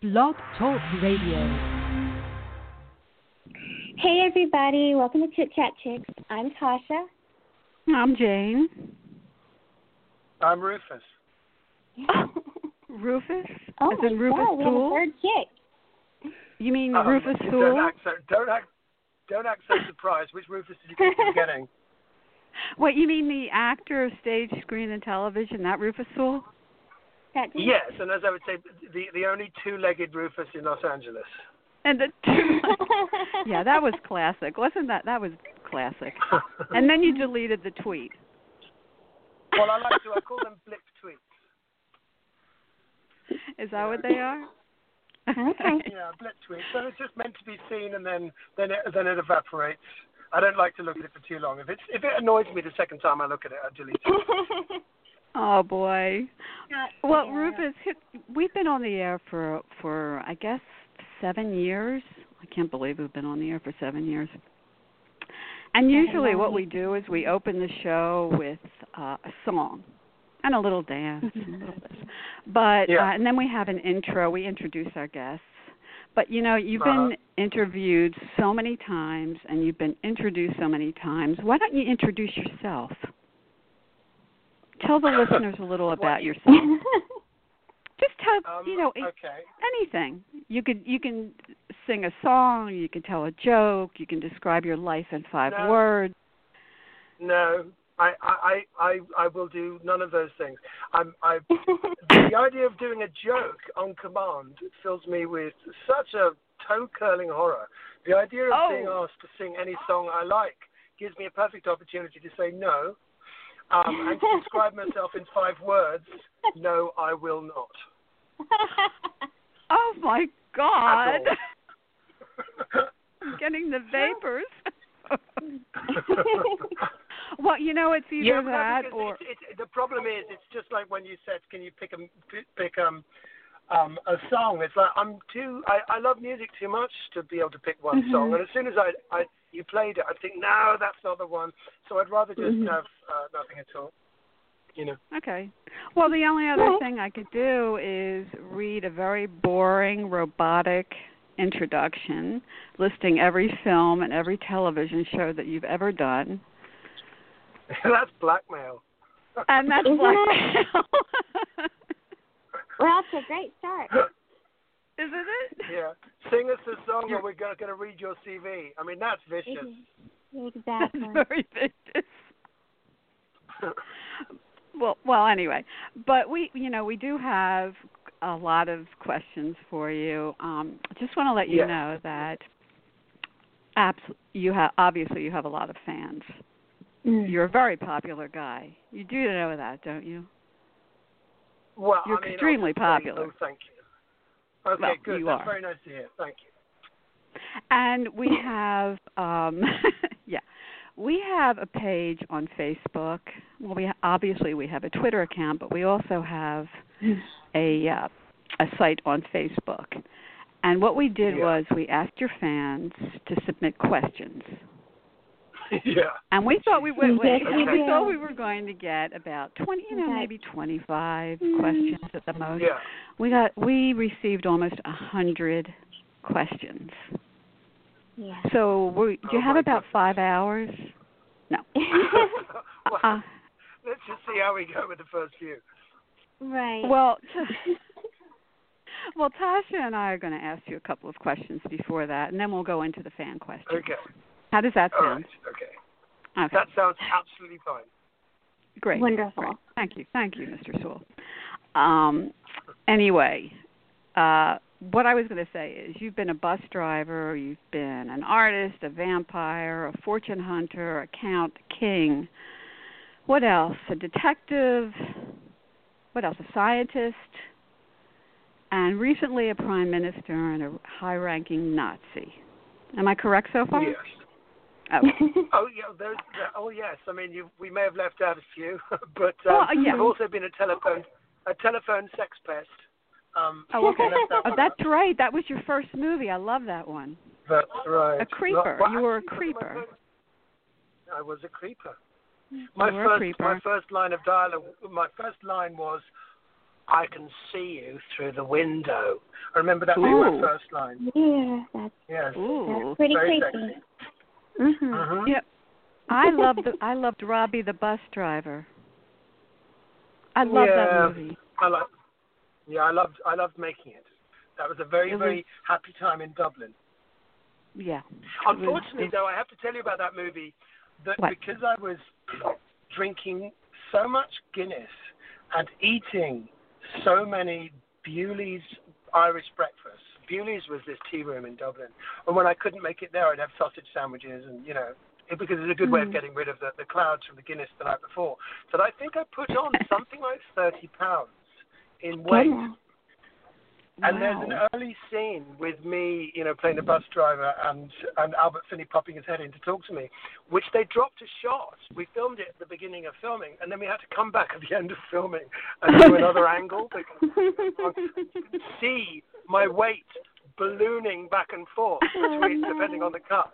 Blog Talk Radio. Hey everybody, welcome to Chit Chat Chicks. I'm Tasha. I'm Jane. I'm Rufus. Rufus? Oh As in Rufus God, we have a Tool? third chick. You mean Um, Rufus Don't Tool? act so, don't act, don't act so surprised. Which Rufus did you think you getting? What you mean the actor of stage, screen, and television? That Rufus Tool? That chick. Yes, and as I would say, the the only two-legged Rufus in Los Angeles. And the two. yeah, that was classic. Wasn't that? That was classic. And then you deleted the tweet. well, I like to. I call them blip tweets. Is that what they are? Okay. Yeah, blip tweets. So it's just meant to be seen, and then then it, then it evaporates. I don't like to look at it for too long. If it's if it annoys me the second time I look at it, I delete it. Oh boy. Not Well, fair. Rufus, we've been on the air for for I guess seven years. I can't believe we've been on the air for seven years. And usually, what we do is we open the show with uh, a song and a little dance, and a little this. But Yeah. uh, and then we have an intro. We introduce our guests. But you know, you've Uh-huh. been interviewed so many times, and you've been introduced so many times. Why don't you introduce yourself? Tell the listeners a little about yourself. Just tell Um, you know okay. anything. You could you can sing a song, you can tell a joke, you can describe your life in five No. words. No, I, I, I, I will do none of those things. I'm, I, the idea of doing a joke on command fills me with such a toe curling horror. The idea of Oh. being asked to sing any song I like gives me a perfect opportunity to say no. Um, and to describe myself in five words, no, I will not. Oh my God! I'm getting the vapors. well, you know, it's either yeah, that or it's, it's, the problem is, it's just like when you said, "Can you pick a pick um um a song?" It's like I'm too. I, I love music too much to be able to pick one Mhm. song, and as soon as I I you played it, I think no, that's not the one. So I'd rather just Mhm. have uh, nothing at all. You know. Okay. Well, the only other Well- thing I could do is read a very boring, robotic introduction listing every film and every television show that you've ever done. that's blackmail. And that's blackmail. Well, that's a great start. Isn't it? yeah. Sing us a song, or we're going to read your CV. I mean, that's vicious. Exactly. That's very vicious. well, well, anyway, but we, you know, we do have a lot of questions for you. Um, just want to let you Yes. know that abs- you have obviously you have a lot of fans. Mm. You're a very popular guy. You do know that, don't you? Well, You're I mean, extremely I'll popular. Oh, thank you. Okay, Well, good. you That's are. very nice to hear. Thank you. And we have, um, yeah, we have a page on Facebook. Well, we obviously we have a Twitter account, but we also have a uh, a site on Facebook. And what we did Yeah. was we asked your fans to submit questions, yeah. and we thought we would. Yes, we we thought we were going to get about twenty, you know, maybe twenty-five Mm. questions at the most. Yeah. We got we received almost a hundred questions. Yeah. So we, do you Oh have about goodness. five hours? No. well, Uh, let's just see how we go with the first few. right. well, well, Tasha and I are going to ask you a couple of questions before that, and then we'll go into the fan questions. Okay. How does that sound? right. Okay. Okay. That sounds absolutely fine. Great. Wonderful. Great. Thank you. Thank you, Mr. Sewell. Um, anyway, uh, what I was going to say is you've been a bus driver, you've been an artist, a vampire, a fortune hunter, a count, a king. What else? A detective. What else? A scientist. And recently a prime minister and a high ranking Nazi. Am I correct so far? Yes. Okay. Oh yeah, those. Oh yes. I mean, you, we may have left out a few, but um, Well, yeah. I've also been a telephone a telephone sex pest. Um, Oh, okay. I that Oh, one that's right. That was your first movie. I love that one. That's right. A creeper. Well, You were a creeper. first- I was a creeper. My You were a first creeper. my first line of dialogue my first line was I can see you through the window. I remember that being my first line. Yeah, that's, Yes. Ooh. that's pretty Very creepy. sexy. Mhm. Mhm. Yeah. I loved the, I loved Robbie the bus driver. I love Yeah. that movie. I like. Yeah, I loved. I loved making it. That was a very, was- very happy time in Dublin. Yeah. Unfortunately, it- though, I have to tell you about that movie that What? because I was drinking so much Guinness and eating so many Bewley's Irish breakfasts. Bewley's was this tea room in Dublin, and when I couldn't make it there, I'd have sausage sandwiches and you know. It, because it's a good way of Mm. getting rid of the, the clouds from the Guinness the night before. But I think I put on something like 30 pounds in weight. And there's an early scene with me, you know, playing the bus driver and and Albert Finney popping his head in to talk to me, which they dropped a shot. We filmed it at the beginning of filming, and then we had to come back at the end of filming and do another angle because see my weight ballooning back and forth between, depending on the cut.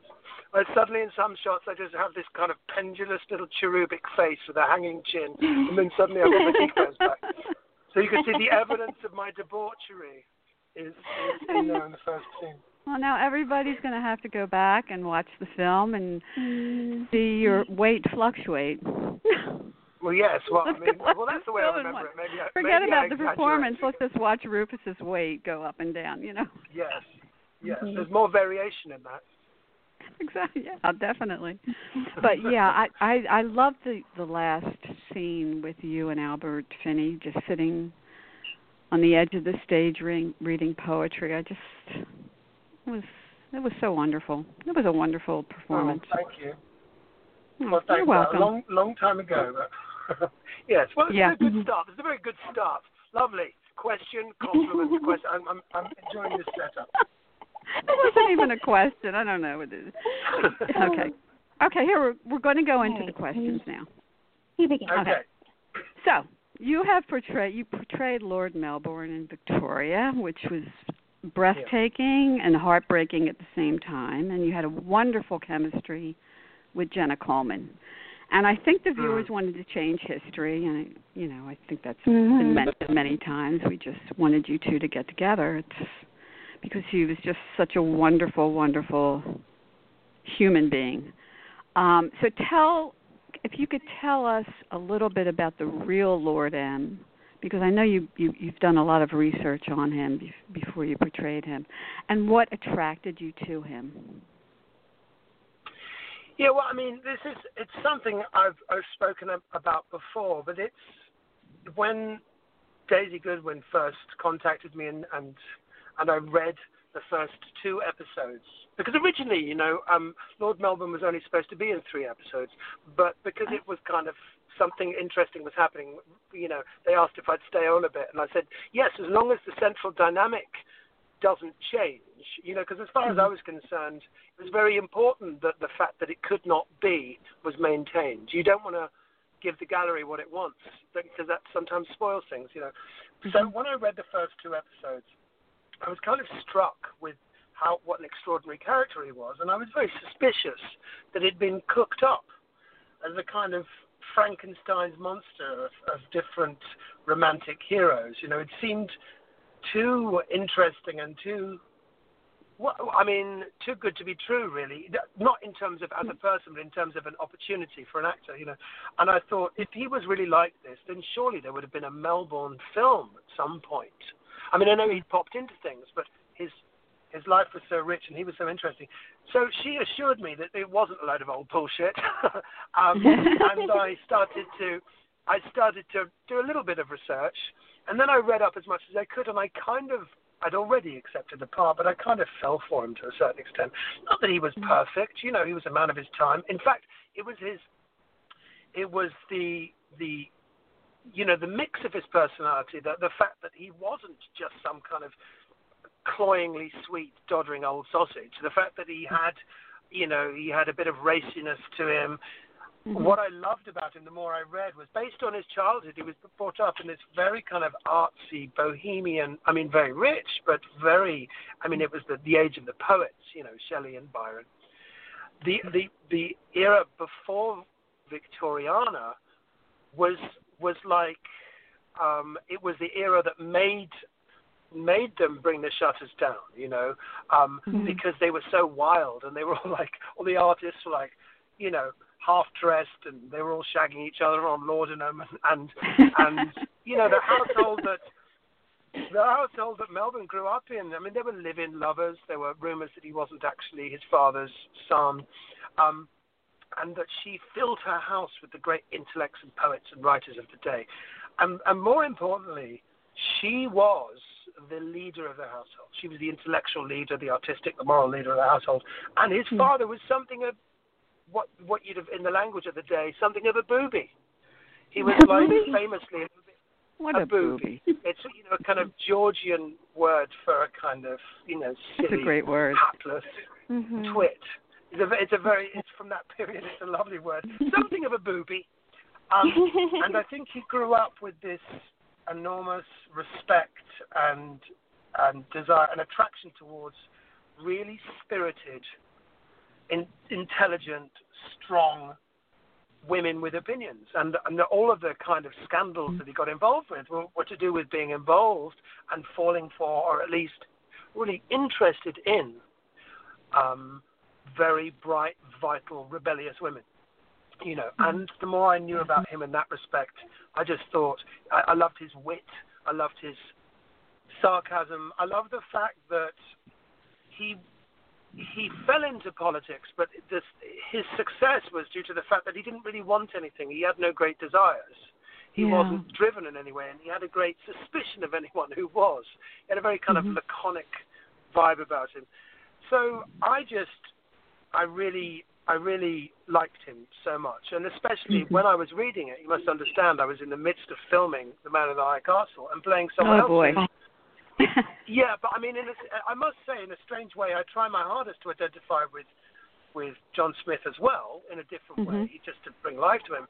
And suddenly, in some shots, I just have this kind of pendulous little cherubic face with a hanging chin, and then suddenly I've got my cheekbones back. So you can see the evidence of my debauchery is, is in there in the first scene. Well, now everybody's going to have to go back and watch the film and Mm. see your weight fluctuate. Well, yes. Well, I mean, well, that's the way I remember it. Maybe I, Forget maybe about I the performance. Let's just watch Rufus's weight go up and down. You know. Yes. Yes. Mhm. There's more variation in that. Exactly. Yeah, definitely. But yeah, I I I love the the last scene with you and Albert Finney just sitting on the edge of the stage ring, reading poetry. I just it was it was so wonderful. It was a wonderful performance. Oh, thank you. Oh, Well, thanks. you're welcome. A long, long time ago. But yes. Well, it's Yeah. a good mm-hmm. start. It's a very good start. Lovely. Question, compliment, question. I'm, I'm, I'm enjoying this setup. it wasn't even a question. I don't know what it is. Okay. Okay, here we're we're going to go into the questions now. You begin. Okay. So you have portrayed you portrayed Lord Melbourne in Victoria, which was breathtaking and heartbreaking at the same time, and you had a wonderful chemistry with Jenna Coleman. And I think the viewers wanted to change history, and I, you know I think that's been Mhm. mentioned many times. We just wanted you two to get together. It's because he was just such a wonderful, wonderful human being. Um, so tell if you could tell us a little bit about the real Lord M, because I know you, you you've done a lot of research on him be, before you portrayed him, and what attracted you to him. Yeah, well, I mean, this is it's something I've I've spoken about before, but it's when Daisy Goodwin first contacted me and and and I read the first two episodes. Because originally, you know, um, Lord Melbourne was only supposed to be in three episodes, but because it was kind of something interesting was happening, you know, they asked if I'd stay on a bit, and I said yes, as long as the central dynamic doesn't change, you know, because as far as mm-hmm. I was concerned, it was very important that the fact that it could not be was maintained. You don't want to give the gallery what it wants because that sometimes spoils things, you know. So mm-hmm. when I read the first two episodes, I was kind of struck with how what an extraordinary character he was, and I was very suspicious that he'd been cooked up as a kind of Frankenstein's monster of, of different romantic heroes. You know, it seemed too interesting and too well, I mean, too good to be true, really. Not in terms of as a person, but in terms of an opportunity for an actor, you know. And I thought, if he was really like this, then surely there would have been a Melbourne film at some point. I mean, I know he'd popped into things, but his his life was so rich and he was so interesting. So she assured me that it wasn't a load of old bullshit, um, and I started to I started to do a little bit of research, and then I read up as much as I could, and I kind of I'd already accepted the part, but I kind of fell for him to a certain extent. Not that he was mm. perfect, you know, he was a man of his time. In fact, it was his, it was the the, you know, the mix of his personality, the the fact that he wasn't just some kind of cloyingly sweet, doddering old sausage. The fact that he mm. had, you know, he had a bit of raciness to him. What I loved about him, the more I read, was based on his childhood. He was brought up in this very kind of artsy, bohemian. I mean, very rich, but very. I mean, it was the the age of the poets, you know, Shelley and Byron. The the the era before Victoriana was was like um, it was the era that made made them bring the shutters down, you know, um, Mhm. because they were so wild and they were all like, all the artists were like, you know, half dressed and they were all shagging each other on laudanum and and, and you know the household that the household that Melbourne grew up in. I mean, they were live-in lovers. There were rumors that he wasn't actually his father's son, um, and that she filled her house with the great intellects and poets and writers of the day. And, and more importantly, she was the leader of the household. She was the intellectual leader, the artistic, the moral leader of the household. And his Hmm. father was something of what what you'd have in the language of the day, something of a booby. He was A like booby? famously What a a booby. booby. It's you know a kind of Georgian word for a kind of you know That's a silly, great word. hapless Mhm. twit. It's a it's a very it's from that period. It's a lovely word. Something of a booby. Um, and I think he grew up with this enormous respect and and desire and attraction towards really spirited, in, intelligent, strong women with opinions. And, and all of the kind of scandals that he got involved with were, were to do with being involved and falling for, or at least really interested in, um, very bright, vital, rebellious women you know, and the more I knew about him in that respect, I just thought I, I loved his wit, I loved his sarcasm, I loved the fact that he he fell into politics, but this, his success was due to the fact that he didn't really want anything. He had no great desires. He Yeah. wasn't driven in any way, and he had a great suspicion of anyone who was. He had a very kind Mhm. of laconic vibe about him. So I just, I really, I really liked him so much, and especially Mhm. when I was reading it. You must understand, I was in the midst of filming The Man in the High Castle and playing someone oh else. boy. Yeah, but I mean, in a, I must say, in a strange way, I try my hardest to identify with with John Smith as well, in a different way, Mhm. just to bring life to him.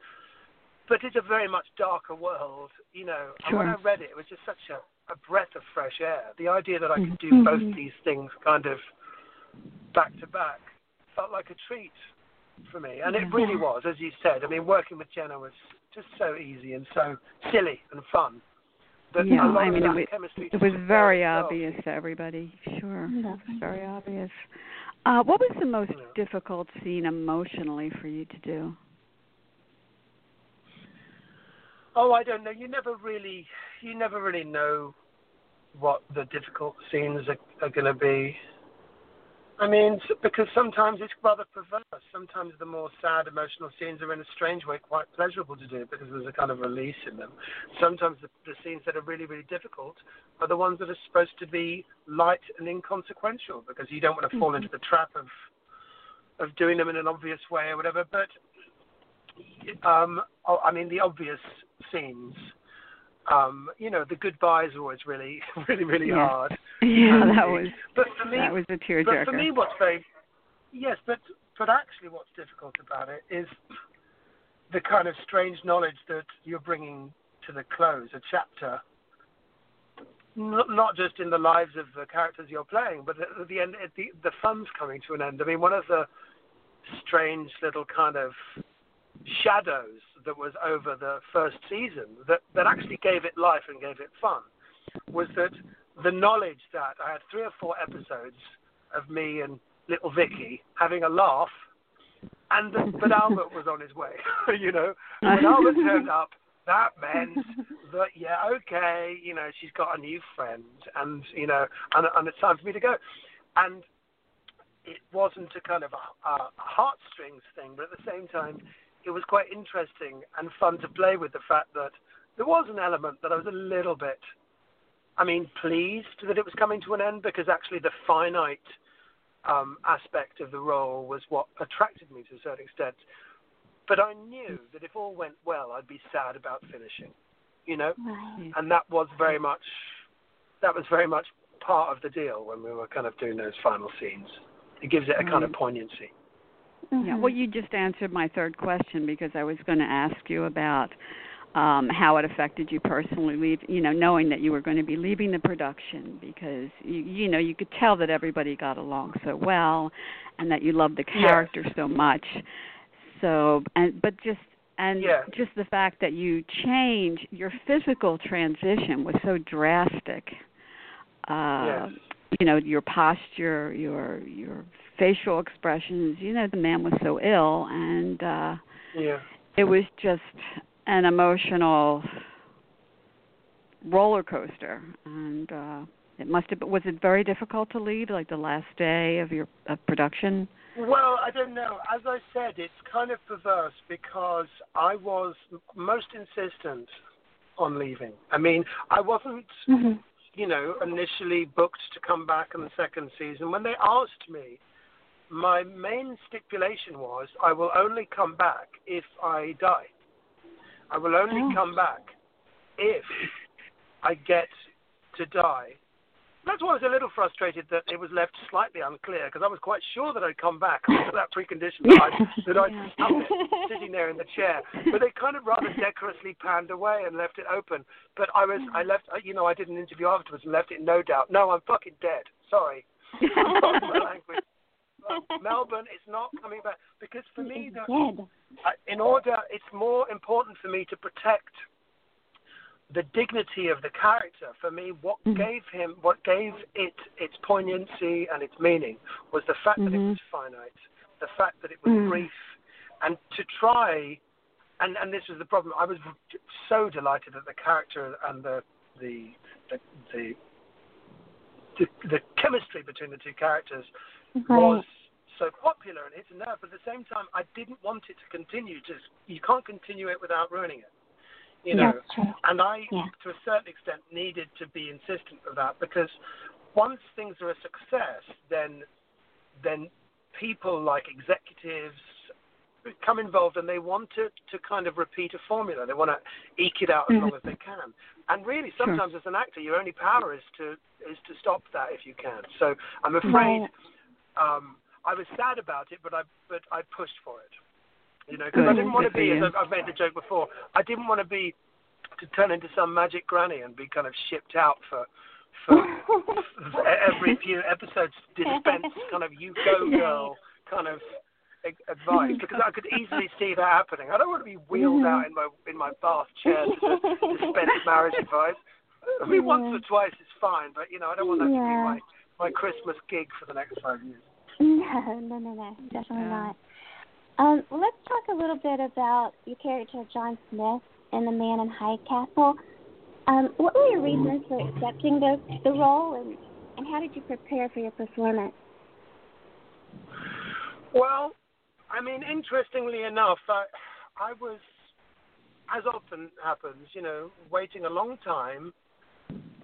But it's a very much darker world, you know. And when I read it, it was just such a, a breath of fresh air. The idea that I could do Mhm. both these things kind of back to back felt like a treat for me, and it really was, as you said. I mean, working with Jenna was just so easy and so silly and fun. That Yeah, I mean, it was- It was was very itself. obvious to everybody. Sure. It was very obvious. Uh, what was the most Yeah. difficult scene emotionally for you to do? Oh, I don't know. You never really, you never really know what the difficult scenes are, are going to be. I mean, because sometimes it's rather perverse. Sometimes the more sad, emotional scenes are in a strange way quite pleasurable to do because there's a kind of release in them. Sometimes the, the scenes that are really, really difficult are the ones that are supposed to be light and inconsequential because you don't want to fall into the trap of of doing them in an obvious way or whatever. But um, oh, I mean, the obvious scenes. Um, you know, the goodbyes are always really, really, really Yeah. hard. Yeah, And that was But for me, that was a tearjerker. but for me, what's very yes, but but actually, what's difficult about it is the kind of strange knowledge that you're bringing to the close, a chapter, not, not just in the lives of the characters you're playing, but at the end, at the the fun's coming to an end. I mean, one of the strange little kind of shadows that was over the first season that that actually gave it life and gave it fun was that the knowledge that I had three or four episodes of me and little Vicky having a laugh, and the, but Albert was on his way, you know. And when Albert turned up, that meant that yeah, okay, you know, she's got a new friend, and you know, and, and it's time for me to go. And it wasn't a kind of a, a heartstrings thing, but at the same time, it was quite interesting and fun to play with the fact that there was an element that I was a little bit I mean, pleased that it was coming to an end because actually the finite um, aspect of the role was what attracted me to a certain extent. But I knew that if all went well, I'd be sad about finishing, you know, Right. and that was very much that was very much part of the deal when we were kind of doing those final scenes. It gives it a kind of Right. Poignancy. Yeah, well, you just answered my third question because I was going to ask you about um, how it affected you personally, leave, you know, knowing that you were going to be leaving the production because you, you know you could tell that everybody got along so well, and that you loved the Yes. character so much. So, and but just and Yeah. just the fact that you change your physical transition was so drastic. Uh, Yes. You know your posture, your your facial expressions. You know the man was so ill, and uh, Yeah. it was just an emotional roller coaster. And uh, it must have. Was it very difficult to lead, like the last day of your of production? Well, I don't know. As I said, it's kind of perverse because I was most insistent on leaving. I mean, I wasn't, hmm you know, initially booked to come back in the second season. When they asked me, my main stipulation was I will only come back if I die. I will only Oh. come back if I get to die. That's why I was a little frustrated that it was left slightly unclear because I was quite sure that I'd come back under that precondition that I'd, that I'd Yeah. sitting there in the chair. But they kind of rather decorously panned away and left it open. But I was, I left, you know, I did an interview afterwards and left it no doubt. No, I'm fucking dead. Sorry. My language. Melbourne is not coming back because for me, the, in order, it's more important for me to protect the dignity of the character. For me, what Mhm. gave him, what gave it its poignancy and its meaning was the fact that it Mhm. was finite, the fact that it was Mm. brief, and to try. And and this was the problem. I was so delighted that the character and the the the the, the, the chemistry between the two characters was so popular and hit a nerve. But at the same time, I didn't want it to continue. Just you can't continue it without ruining it. You know, and I, Yeah. to a certain extent, needed to be insistent with that because once things are a success, then then people like executives become involved and they want to to kind of repeat a formula. They want to eke it out as long as they can. And really, Sure. sometimes as an actor, your only power is to is to stop that if you can. So I'm afraid Right. um, I was sad about it, but I but I pushed for it. You know, because I didn't want to be. As I've I've made the joke before. I didn't want to be to turn into some magic granny and be kind of shipped out for for every few episodes dispense kind of you go girl kind of advice because I could easily see that happening. I don't want to be wheeled mm-hmm. out in my in my bath chair to dispense marriage advice. I mean, once or twice is fine, but you know, I don't want that to be my my Christmas gig for the next five years. No, no, no, no, definitely Yeah. not. Um, let's talk a little bit about your character, John Smith, in The Man in High Castle. Um, what were your reasons for accepting the the role, and and how did you prepare for your performance? Well, I mean, interestingly enough, I, I was, as often happens, you know, waiting a long time,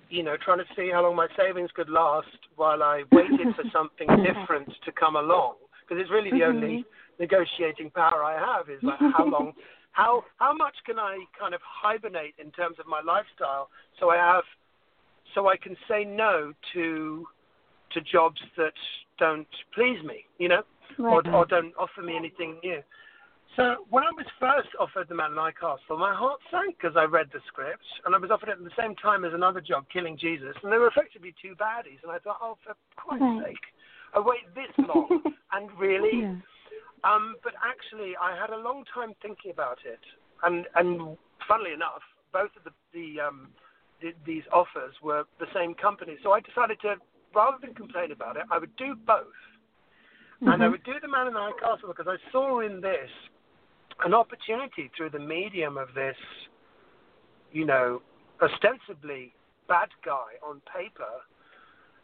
you know, trying to see how long my savings could last while I waited for something different to come along. Because it's really the only negotiating power I have is like how long, how how much can I kind of hibernate in terms of my lifestyle, so I have, so I can say no to, to jobs that don't please me, you know or, Right. or don't offer me anything new. So when I was first offered the Man in High Castle, my heart sank as I read the script, and I was offered it at the same time as another job, Killing Jesus, and they were effectively two baddies. And I thought, oh, for Christ's Right. sake, I wait this long, and really, Yeah. Um, but actually, I had a long time thinking about it, and and funnily enough, both of the the, um, the these offers were the same company. So I decided to, rather than complain about it, I would do both. And I would do the Man in the High Castle because I saw in this an opportunity through the medium of this, you know, ostensibly bad guy on paper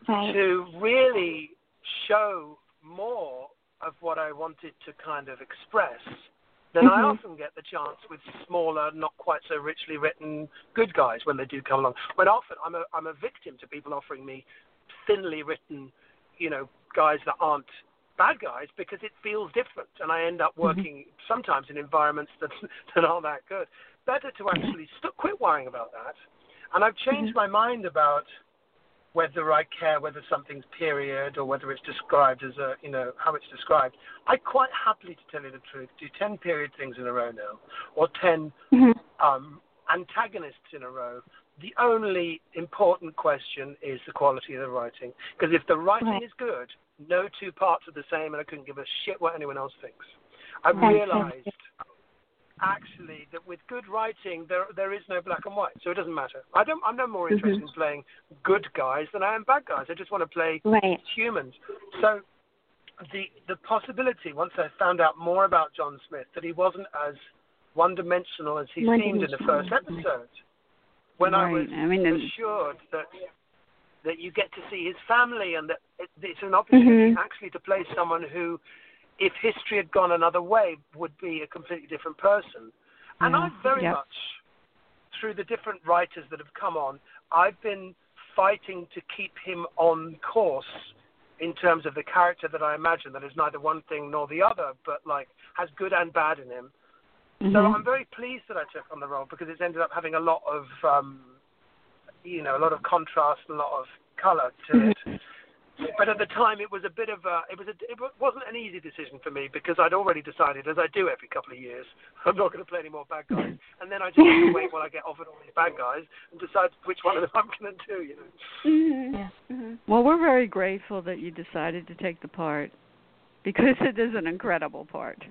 Right. to really show more of what I wanted to kind of express than I Mhm. often get the chance with smaller, not quite so richly written good guys when they do come along. When often I'm a I'm a victim to people offering me thinly written, you know, guys that aren't bad guys because it feels different, and I end up working sometimes in environments that that aren't that good. Better to actually st- quit worrying about that. And I've changed my mind about whether I care whether something's period or whether it's described as a, you know, how it's described. I quite happily, to tell you the truth, do 10 period things in a row now, or 10 Mhm. um, antagonists in a row. The only important question is the quality of the writing. Because if the writing Right. is good, no two parts are the same, and I couldn't give a shit what anyone else thinks. I Right. Actually that with good writing there there is no black and white, so it doesn't matter. I don't. I'm no more interested Mhm. in playing good guys than I am bad guys. I just want to play Right. humans. So the the possibility once I found out more about John Smith that he wasn't as one dimensional as he seemed in the first episode. When I was Right. I mean, assured that that you get to see his family and that it, it's an opportunity Mhm. actually to play someone who, if history had gone another way, would be a completely different person. And Yeah. I very Yep. much, through the different writers that have come on, I've been fighting to keep him on course in terms of the character that I imagine that is neither one thing nor the other, but like has good and bad in him. So Mhm. I'm very pleased that I took on the role because it's ended up having a lot of, um, you know, a lot of contrast and a lot of colour to it. But at the time, it was a bit of a, it was a, it wasn't an easy decision for me because I'd already decided, as I do every couple of years, I'm not going to play any more bad guys, and then I just have to wait while I get offered all these bad guys and decide which one of them I'm going to do. You know. Mhm. Yeah. Mhm. Well, we're very grateful that you decided to take the part because it is an incredible part.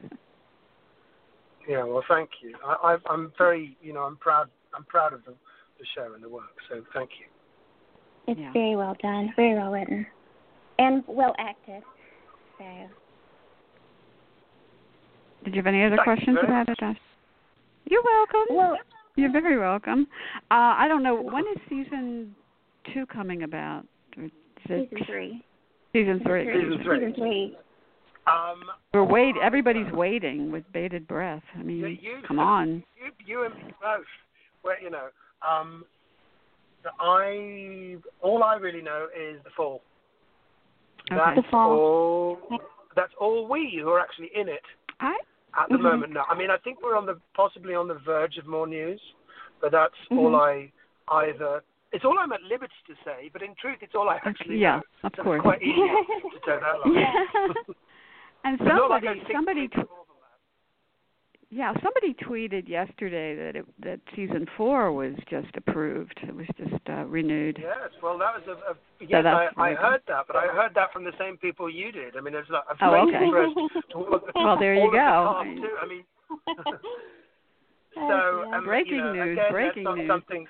Yeah. Well, thank you. I, I, I'm very, you know, I'm proud. I'm proud of the, the show and the work. So thank you. It's Yeah. very well done, very well written, and well acted. So Did you have any other Thank questions very about it, Josh? You're welcome. well, You're very welcome. Uh, I don't know when is season two coming about. Or is it season three. Season three. Season three. Season three. Um, We're wait. Everybody's waiting with bated breath. I mean, you- come on. you, you and me both. Well, you know, um, I all I really know is the fall. Okay. That's all. That's all we who are actually in it I at the Mhm. moment. Now, I mean, I think we're on the possibly on the verge of more news, but that's all Mhm. I either. It's all I'm at liberty to say, but in truth, it's all I actually yeah, know. of So course. It's quite easy to turn that line. Yeah. And somebody, like somebody, think somebody, anything more than that. Yeah, somebody tweeted yesterday that it, that season four was just approved. It was just uh, renewed. Yes, well, that was a, a yes. that's I, I heard that, but I heard that from the same people you did. I mean, it's like I've Oh, okay. interest to all of the, Well, there you the go. too. I mean, Oh, so dear. um, Breaking you know, news, Again, breaking news. Something,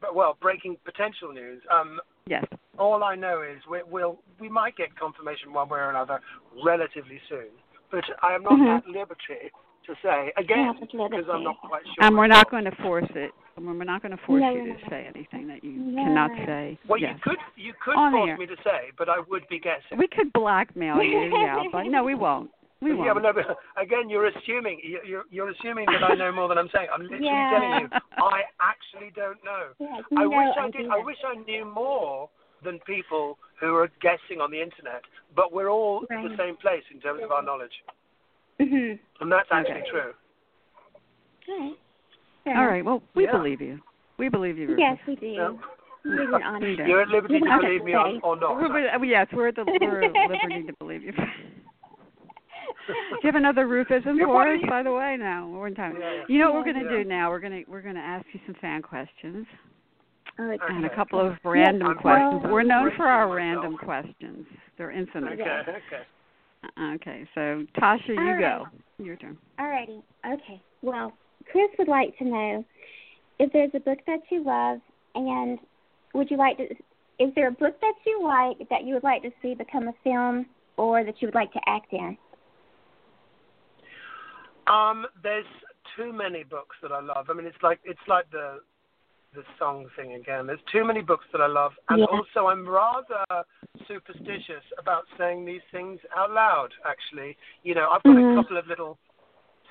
but well, breaking potential news. Um, Yes. all I know is we, we'll we might get confirmation one way or another relatively soon, but I am not Mhm. at liberty to say again Not at liberty. because I'm not quite sure. And we're not going to force it. And We're not going to force No, you to not. say anything that you No. cannot say. Well, yes. you could you could On force air. me to say, but I would be guessing. We could blackmail you, yeah, but no, we won't. We yeah, but won't. no, but again, you're assuming you- you're, you're assuming that I know more than I'm saying. I'm literally Yeah. telling you, I actually don't know. Yeah, I no wish I idea. did. I wish I knew more than people who are guessing on the internet. But we're all at the same place in terms of our knowledge, Mhm. and that's actually Okay. true. All right. Fair All enough. right. Well, we Yeah. believe you. We believe you. Rufus. Yes, we do. Yeah. We did an honor. Yeah. You're at liberty to Okay. believe me or, or not. We're, we're- yes, we're at the we're at liberty to believe you. Do you have another Rufism Yeah, for us, by the way? Now we're in time. Yeah, yeah. You know what we're going to Yeah. do now? We're going to we're going to ask you some fan questions Oh, it's and a couple of random I'm questions. well- We're known for our Myself. random questions. They're infinite. Okay. Okay. Okay, so Tasha, you All go. Your turn. Alrighty. Okay. Well, Chris would like to know if there's a book that you love, and would you like to? Is there a book that you like that you would like to see become a film, or that you would like to act in? Um, there's too many books that I love. I mean, it's like it's like the the song thing again. There's too many books that I love, and Yeah. also I'm rather superstitious about saying these things out loud. Actually, you know, I've got Mhm. a couple of little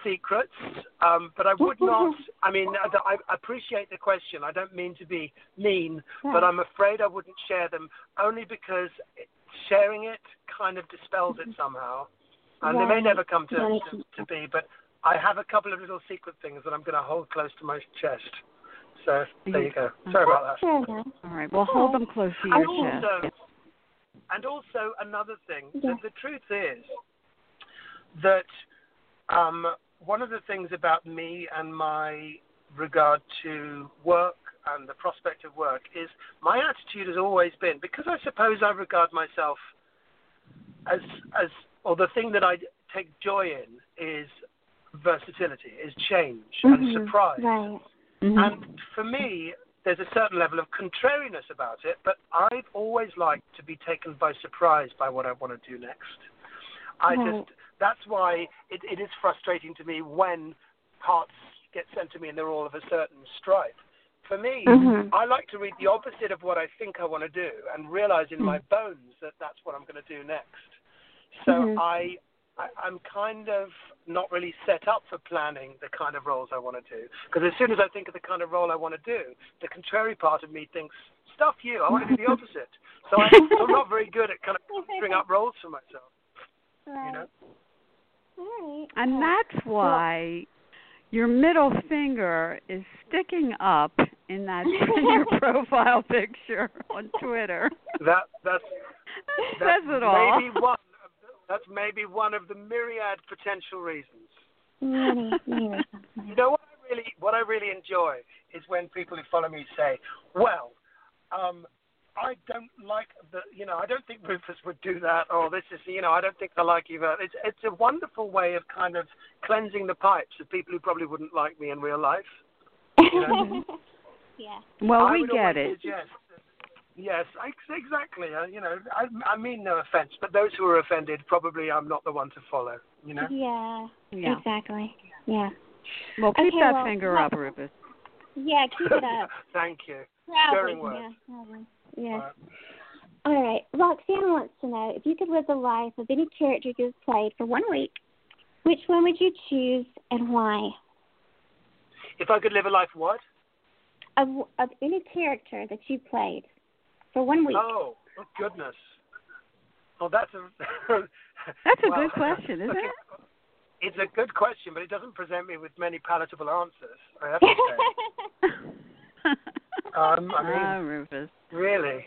secrets, um, but I would not. I mean, I, I appreciate the question. I don't mean to be mean, but I'm afraid I wouldn't share them only because sharing it kind of dispels it somehow, and they may never come to, to, to be. But I have a couple of little secret things that I'm going to hold close to my chest. So there you go. Sorry about that. All right. Well, hold them close to And chest. also, and also another thing. Yeah. The, the truth is that um, one of the things about me and my regard to work and the prospect of work is my attitude has always been because I suppose I regard myself as as or the thing that I take joy in is versatility, is change Mhm. and surprise. Right. Mhm. And for me, there's a certain level of contrariness about it, but I've always liked to be taken by surprise by what I want to do next. I Right. just that's why it, it is frustrating to me when parts get sent to me and they're all of a certain stripe. For me, Mhm. I like to read the opposite of what I think I want to do and realize in my bones that that's what I'm going to do next. So Mhm. I, I, I'm kind of not really set up for planning the kind of roles I want to do. Because as soon as I think of the kind of role I want to do, the contrary part of me thinks, stuff you, I want to do the opposite. So I, I'm not very good at kind of conjuring up roles for myself. Right. You know? And that's why your middle finger is sticking up in that in your profile picture on Twitter. That that's Says that's it all. maybe one. Of the, that's maybe one of the myriad potential reasons. Many, many You know what I really what I really enjoy is when people who follow me say, "Well, um, I don't like the you know I don't think Rufus would do that or this is you know I don't think I like you." It's it's a wonderful way of kind of cleansing the pipes of people who probably wouldn't like me in real life. know? yeah. Well, I we get it. Suggest, yes, exactly. Uh, you know, I, I mean no offense, but those who are offended probably I'm not the one to follow. You know. Yeah. Yeah. Exactly. Yeah. Well, keep Okay, that well, finger let- up, Rufus. Yeah. Keep it up. Thank you. Proudly. Stirring words. Yeah. Proudly. Yes. Uh, All right. Roxanne wants to know if you could live the life of any character you've played for one week, which one would you choose and why? if I could live a life, what? Of of any character that you played for one week. Oh, oh goodness. Well, that's a. That's a well, good question, isn't okay. it? It's a good question, but it doesn't present me with many palatable answers. I have to say. Um, I mean- ah, Rufus. really.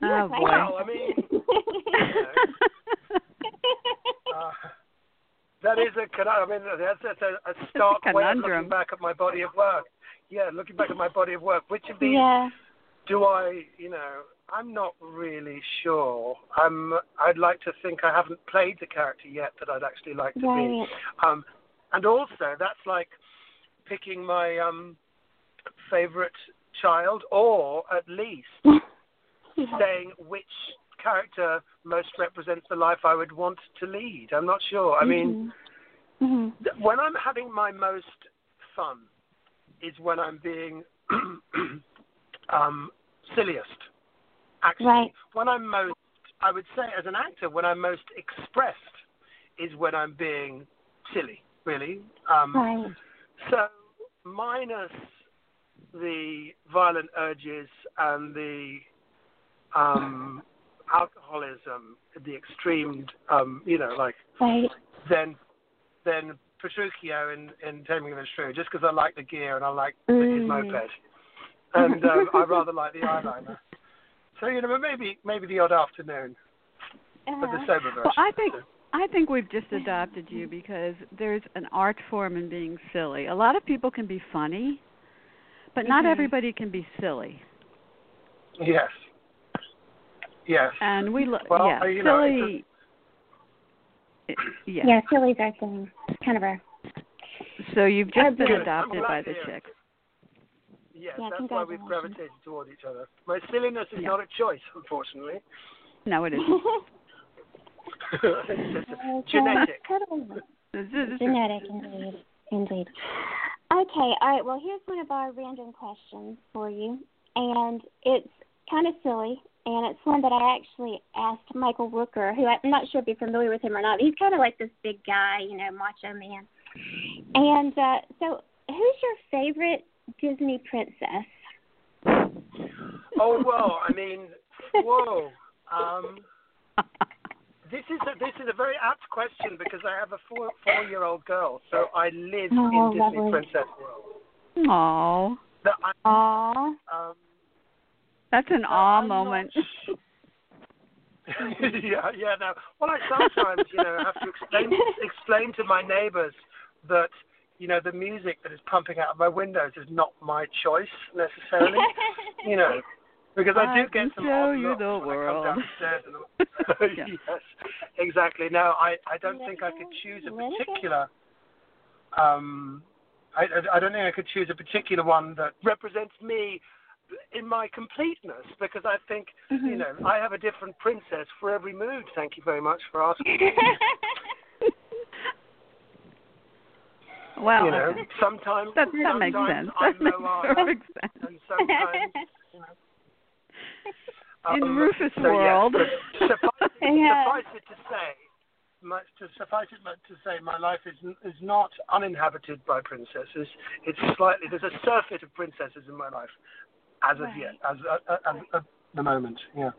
You Oh quite boy. Well, I mean, uh, that is a. con- I mean, that's, that's a, a stark way of looking back at my body of work. Yeah, looking back at my body of work. Which of these yeah. Do I, you know, I'm not really sure. I'm, I'd like to think I haven't played the character yet that I'd actually like to be. Right. Um, and also, that's like picking my um, favorite child, or at least saying which character most represents the life I would want to lead. I'm not sure. I mean, hmm th- when I'm having my most fun is when I'm being um, silliest. Actually, Right. when I'm most, I would say as an actor, when I'm most expressed is when I'm being silly. Really. Um, right. so minus the violent urges and the um, alcoholism, the extreme, um, you know, like Right. then then Petruchio in, in Taming of the Shrew, just because I like the gear and I like Mm. his moped, and um, I rather like the eyeliner. So you know, but maybe maybe the odd afternoon, but the Uh-huh. sober version. Well, I think I think we've just adopted you because there's an art form in being silly. A lot of people can be funny, but not Mhm. everybody can be silly. yes, yes. And we lo- Well, yeah, uh, you know, it's silly. it- yeah. Yeah, silly's our thing. Kind of our. So you've Uh, just been good. adopted by the to hear it. chick. Yes, Yeah, that's why we've gravitated toward each other. My silliness is Yeah. not a choice, unfortunately. No, it isn't. it's genetic. This is- Genetic, indeed. Indeed. Okay, all right. Well, here's one of our random questions for you, and it's kind of silly, and it's one that I actually asked Michael Rooker, who I'm not sure if you're familiar with him or not. He's kind of like this big guy, you know, macho man. And uh, so, who's your favorite Disney princess? Oh well, I mean, whoa. Um, this is a, this is a very apt question because I have a four four year old girl, so I live Oh, in Disney lovely. Princess World. Aw, That I, Aw. um, that's an aw I'm not moment. yeah, yeah. No. Well, I sometimes, you know, have to explain explain to my neighbours that you know the music that is pumping out of my windows is not my choice necessarily. you know, because I do I get can some show you the world. come downstairs. And Yeah. yes, exactly. No, I I don't think I could choose a Let it go. particular um, I, I, I don't think I could choose a particular one that represents me in my completeness because I think Mhm. you know I have a different princess for every mood. Thank you very much for asking. Well, you know, sometimes that that makes sense. I'm That makes perfect sense. and sometimes you know. In um, Rufus so, world. but suffice, it, Yeah. suffice it to say, my, to suffice it to say, my life is is not uninhabited by princesses. It's slightly there's a surfeit of princesses in my life, as of yet, as, uh, as at the moment. Yeah.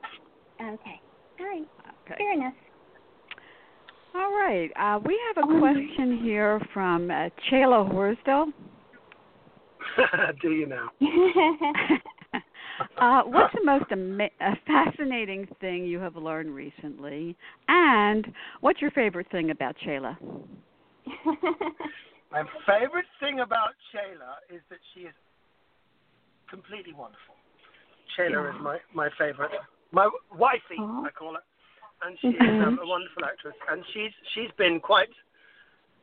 okay. All right. Okay. Fair enough. All right. Uh, we have a question here from uh, Chelah Horsdal. Do you know? uh, what's the most ama- uh, fascinating thing you have learned recently? And what's your favorite thing about Chelah? My favorite thing about Chelah is that she is completely wonderful. Chelah is my my favorite, my wifey, Aw. I call her, and she is um, a wonderful actress, and she's she's been quite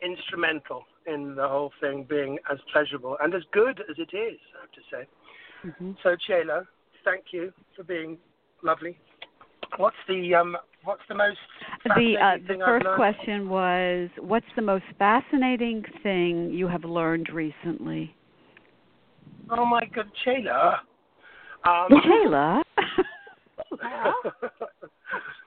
instrumental in the whole thing being as pleasurable and as good as it is. I have to say. Mm-hmm. So Chelah, thank you for being lovely. What's the um what's the most The uh, the thing I've first question was, what's the most fascinating thing you have learned recently? Oh my God, Chelah. Um, Chelah.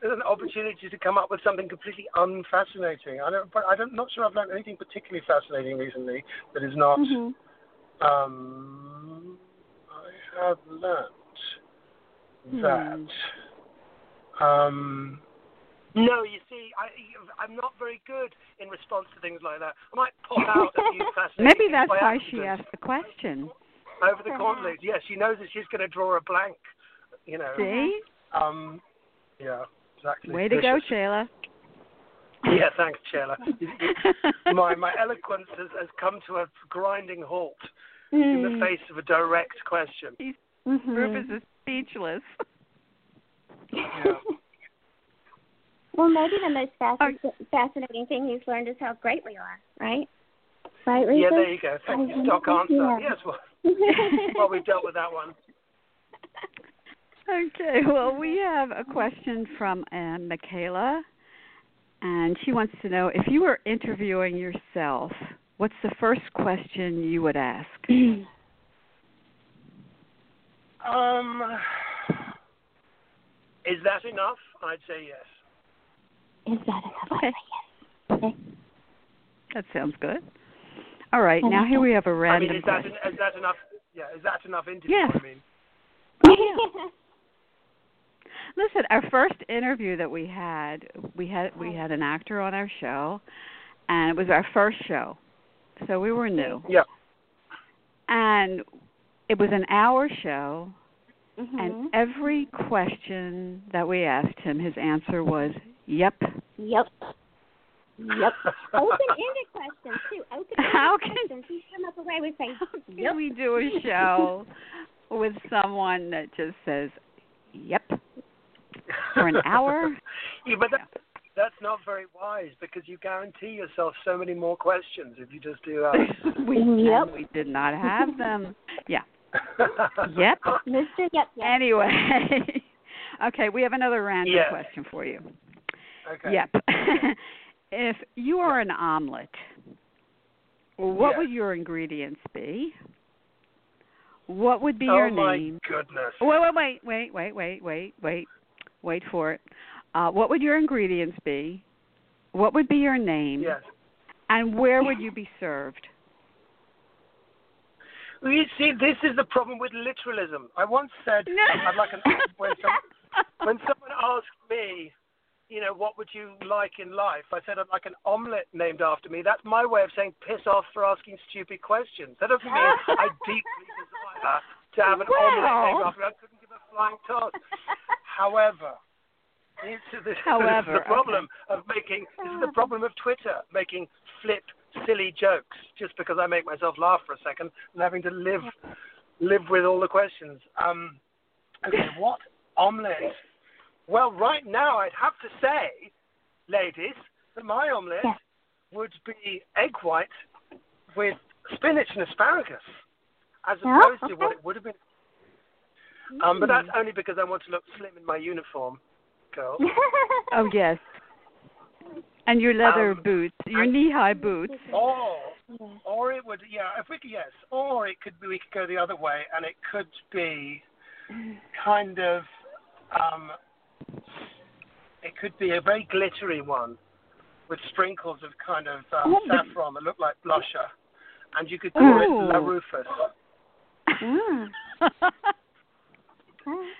There's an opportunity to come up with something completely unfascinating. I don't, but I don't, not sure I've learned anything particularly fascinating recently that is not. Mhm. Um, I have learned that. Um, no, you see, I, I'm not very good in response to things like that. I might pop out a few fascinating Maybe that's why accident she asked the question. over the gauntlet. Yes, she knows that she's going to draw a blank. You know. See? Um, yeah, exactly. Way to go, Vicious. Chelah. Yeah, thanks, Chelah. my my eloquence has, has come to a grinding halt in the Mm. face of a direct question. Mhm. Rufus is speechless. Yeah. Well, maybe the most Oh. fascinating thing he's learned is how great we are, right? Right, Rufus? Yeah, there you go. Thank you. Stock answer. Yeah. Yes, well, well, we've dealt with that one. Okay, well, we have a question from uh, Michaela, and she wants to know if you were interviewing yourself, what's the first question you would ask? Um, is that enough? I'd say yes. Is that enough? Okay. Yes. Okay. That sounds good. All right, I now here we have a I mean, random is that question. is that enough? Yeah, is that enough interview? Yes. I mean, Listen, our first interview that we had, we had we had an actor on our show, and it was our first show, so we were new, yeah. and it was an hour show, Mhm. and every question that we asked him, his answer was, "Yep." Yep. Yep. Open-ended questions too. Open-ended How can- questions. He's come up away with saying, Can "Yep." we do a show with someone that just says, "Yep," for an hour? yeah, but that, that's not very wise because you guarantee yourself so many more questions if you just do that. we Yep. we did not have them. Yeah. Yep. Mr. Yep. Yep. Anyway, okay, we have another random Yes. question for you. Okay. Yep. if you are an omelet, what Yes. would your ingredients be? What would be oh your name? Oh my goodness. Wait, wait, wait, wait, wait, wait, wait, wait for it. Uh, what would your ingredients be? What would be your name? Yes. And where would you be served? Well, you see, this is the problem with literalism. I once said I'd like an when some, when someone asked me, you know, what would you like in life? I said I'd like an omelette named after me. That's my way of saying piss off for asking stupid questions. That doesn't mean I deeply desire to have an omelette named after me. I couldn't give a flying toss. However, this is the, However, this is the problem of making. This is the problem of Twitter making flip silly jokes just because I make myself laugh for a second and having to live live with all the questions. Um, okay, what omelette? Well, right now I'd have to say, ladies, that my omelette Yes. would be egg white with spinach and asparagus, as Oh, opposed to what it would have been. Um, but that's only because I want to look slim in my uniform, girl. Oh yes. And your leather Um, boots, your knee-high boots. Or, or it would, yeah. If we could, yes. Or it could be we could go the other way, and it could be kind of, um, it could be a very glittery one with sprinkles of kind of um, saffron that look like blusher, and you could call it La Ooh. Rufus, Mm.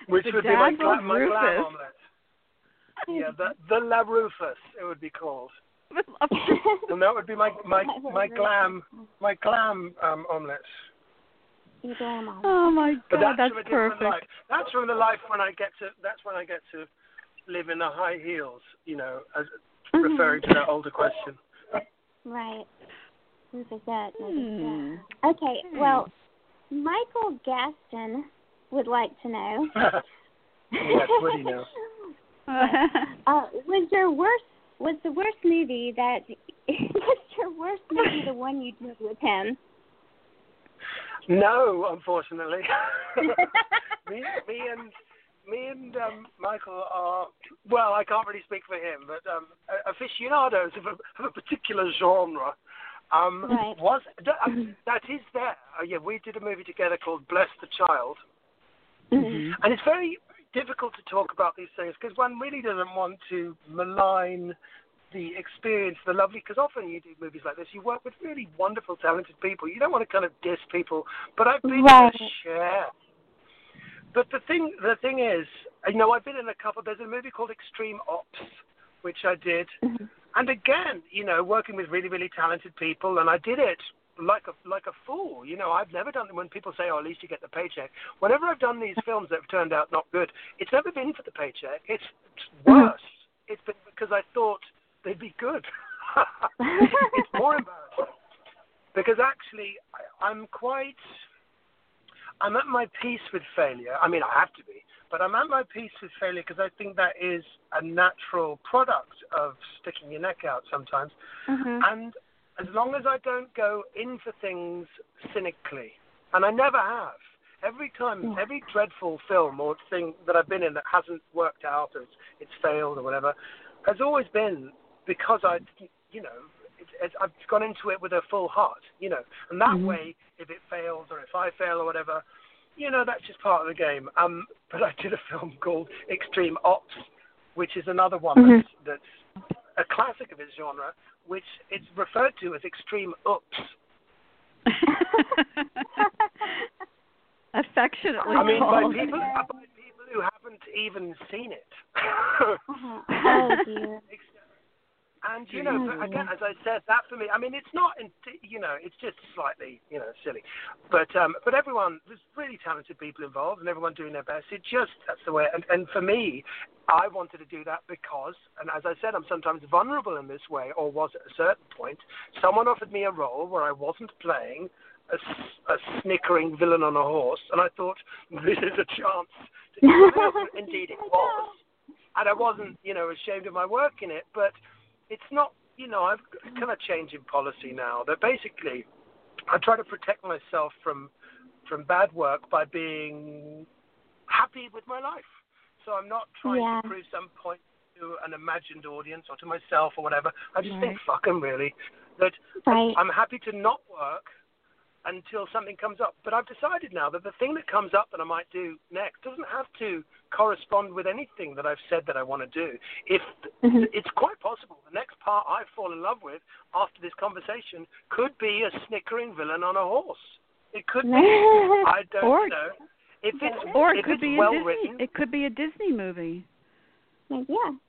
which would be my, gla- my glam omelette. Yeah, the the La Rufus it would be called, and that would be my my my glam my glam um, omelette. You do 'em all. oh my god, that's, that's from perfect. life. That's from the life when I get to. That's when I get to live in the high heels. You know, as Mhm. referring to that older question. Right. Who's is that? Hmm. Okay, well, Michael Gaston would like to know. yes, what do you know? Uh, was your worst was the worst movie that was your worst movie the one you did with him? No, unfortunately. me, me and me and um, Michael are well. I can't really speak for him, but um, aficionados of a, of a particular genre. Um, Right. Was that, um, that is there? Uh, yeah, we did a movie together called Bless the Child. Mhm. And it's very difficult to talk about these things because one really doesn't want to malign the experience, the lovely. Because often you do movies like this, you work with really wonderful, talented people. You don't want to kind of diss people, but I've been Right. in a share. But the thing, the thing is, you know, I've been in a couple. There's a movie called Extreme Ops, which I did, Mhm. and again, you know, working with really, really talented people, and I did it like a like a fool. You know, I've never done when people say, "Oh, at least you get the paycheck." Whenever I've done these films that have turned out not good, it's never been for the paycheck. It's, it's worse. It's been because I thought they'd be good. it's more embarrassing because actually I, I'm quite. I'm at my peace with failure. I mean, I have to be, but I'm at my peace with failure because I think that is a natural product of sticking your neck out sometimes. Mhm. And as long as I don't go in for things cynically, and I never have, every time, Yeah. every dreadful film or thing that I've been in that hasn't worked out or it's, it's failed or whatever, has always been because I, you know, it's, it's, I've gone into it with a full heart, you know, and that Mhm. way, if it fails or if I fail or whatever, you know, that's just part of the game. Um, but I did a film called Extreme Ops, which is another one Mhm. that's, that's a classic of its genre, which it's referred to as extreme ups. Affectionately I mean, by people, by people who haven't even seen it. Uh-huh. Oh dear. And you know, but again, as I said, that for me, I mean, it's not, you know, it's just slightly, you know, silly. But um, but everyone, there's really talented people involved, and everyone doing their best. It just that's the way. And and for me, I wanted to do that because, and as I said, I'm sometimes vulnerable in this way, or was at a certain point. Someone offered me a role where I wasn't playing a snickering villain on a horse, and I thought this is a chance to do something else. And Indeed, it was, and I wasn't, you know, ashamed of my work in it. But it's not, you know, I've kind of changed in policy now that basically I try to protect myself from from bad work by being happy with my life. So I'm not trying Yeah. to prove some point to an imagined audience or to myself or whatever. I just think, Right. fuck 'em really. That Right. I'm happy to not work until something comes up. But I've decided now that the thing that comes up that I might do next doesn't have to correspond with anything that I've said that I want to do. If Mhm. it's quite possible the next part I fall in love with after this conversation could be a snickering villain on a horse. It could be. I don't Or- know. If it's or it if could it's be a well Disney. written, It could be a Disney movie. yeah.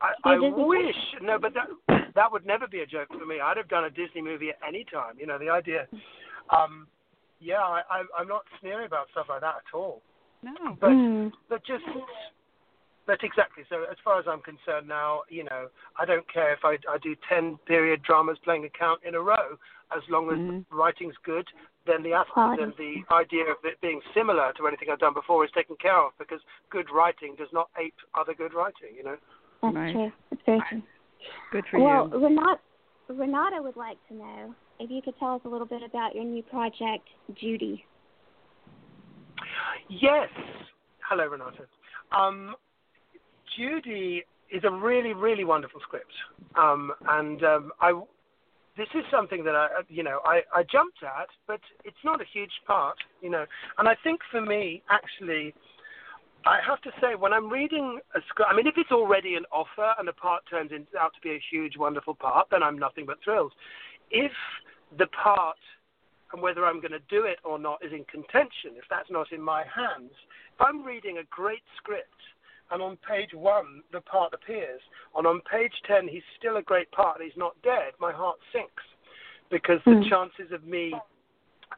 I, Be a I Disney wish no, but that that would never be a joke for me. I'd have done a Disney movie at any time. You know the idea. Um, yeah, I, I'm I'm not sneering about stuff like that at all. No. But Mm. but just but exactly. So as far as I'm concerned now, you know, I don't care if I I do ten period dramas playing a count in a row, as long as Mhm. the writing's good. Then the aspect Quality. the idea of it being similar to anything I've done before is taken care of because good writing does not ape other good writing. You know. That's Right. true. That's very true. Good for well, you. Renata, Renata would like to know if you could tell us a little bit about your new project, Judy. Yes. Hello, Renata. Um, Judy is a really, really wonderful script, um, and um, I. This is something that I, you know, I, I jumped at, but it's not a huge part, you know. And I think for me, actually, I have to say, when I'm reading a script, I mean, if it's already an offer and the part turns out to be a huge, wonderful part, then I'm nothing but thrilled. If the part and whether I'm going to do it or not is in contention, if that's not in my hands, if I'm reading a great script and on page one the part appears, and on page ten he's still a great part and he's not dead, my heart sinks because mm. the hmm. chances of me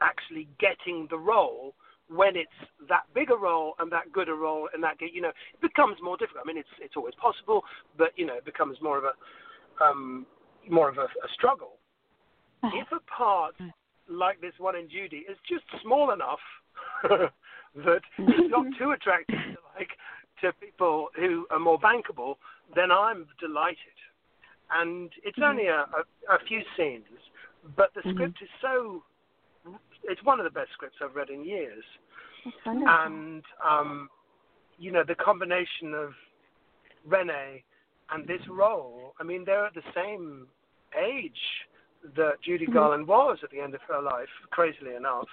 actually getting the role when it's that big a role and that good a role and that you know it becomes more difficult. I mean, it's it's always possible, but you know it becomes more of a um, more of a, a struggle. If a part like this one in Judy is just small enough that it's not too attractive to like to people who are more bankable, then I'm delighted. And it's mm-hmm. only a, a, a, few scenes, but the mm-hmm. script is so. It's one of the best scripts I've read in years. And um, you know the combination of Renee and this role. I mean, they're at the same age that Judy mm-hmm. Garland was at the end of her life, crazily enough.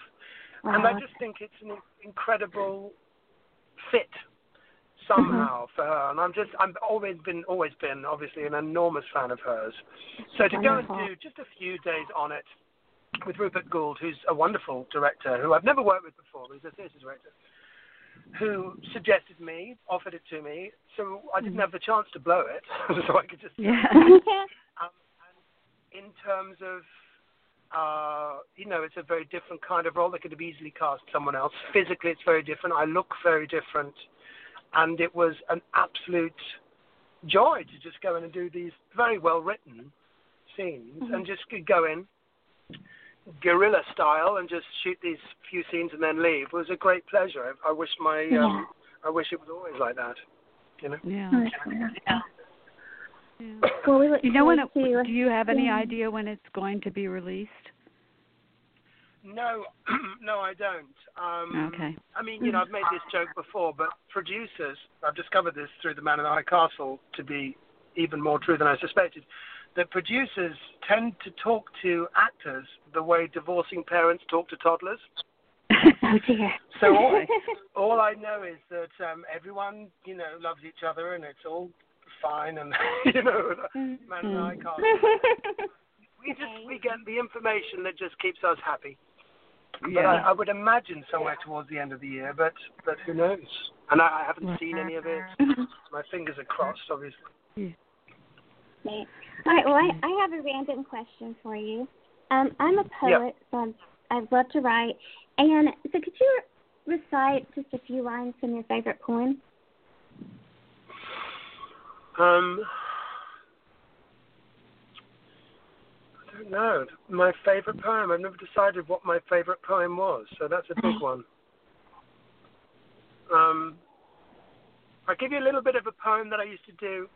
Wow. And I just think it's an incredible fit somehow mm-hmm. for her. And I'm just, I've always been, always been, obviously, an enormous fan of hers. So to Wonderful. go and do just a few days on it with Rupert Goold, who's a wonderful director, who I've never worked with before, he's a theatre director, who suggested me, offered it to me, so I didn't mm-hmm. have the chance to blow it, so I could just. Yeah. um, in terms of uh, you know, it's a very different kind of role. They could have easily cast someone else. Physically, it's very different. I look very different and it was an absolute joy to just go in and do these very well written scenes mm-hmm. and just go in guerrilla style and just shoot these few scenes and then leave it was a great pleasure. I, I wish my yeah. um, I wish it was always like that. You know. Yeah. yeah. Yeah. Well, we you know when it, do you have any idea when it's going to be released? No, no, I don't. Um, okay. I mean, you know, I've made this joke before, but producers, I've discovered this through The Man in the High Castle to be even more true than I suspected, that producers tend to talk to actors the way divorcing parents talk to toddlers. oh dear. So all, all I know is that um, everyone, you know, loves each other and it's all fine and you know, Man in the High Castle. we just we get the information that just keeps us happy. Yeah. But I, I, would imagine somewhere towards the end of the year, but but who knows? And I, I haven't seen any of it. My fingers are crossed, obviously. Yeah. All right. Well, I, I have a random question for you. Um, I'm a poet, so I'm, I love to write. And so, could you recite just a few lines from your favorite poem? Um. I don't know. My favorite poem. I've never decided what my favorite poem was, so that's a big one. Um, I'll give you a little bit of a poem that I used to do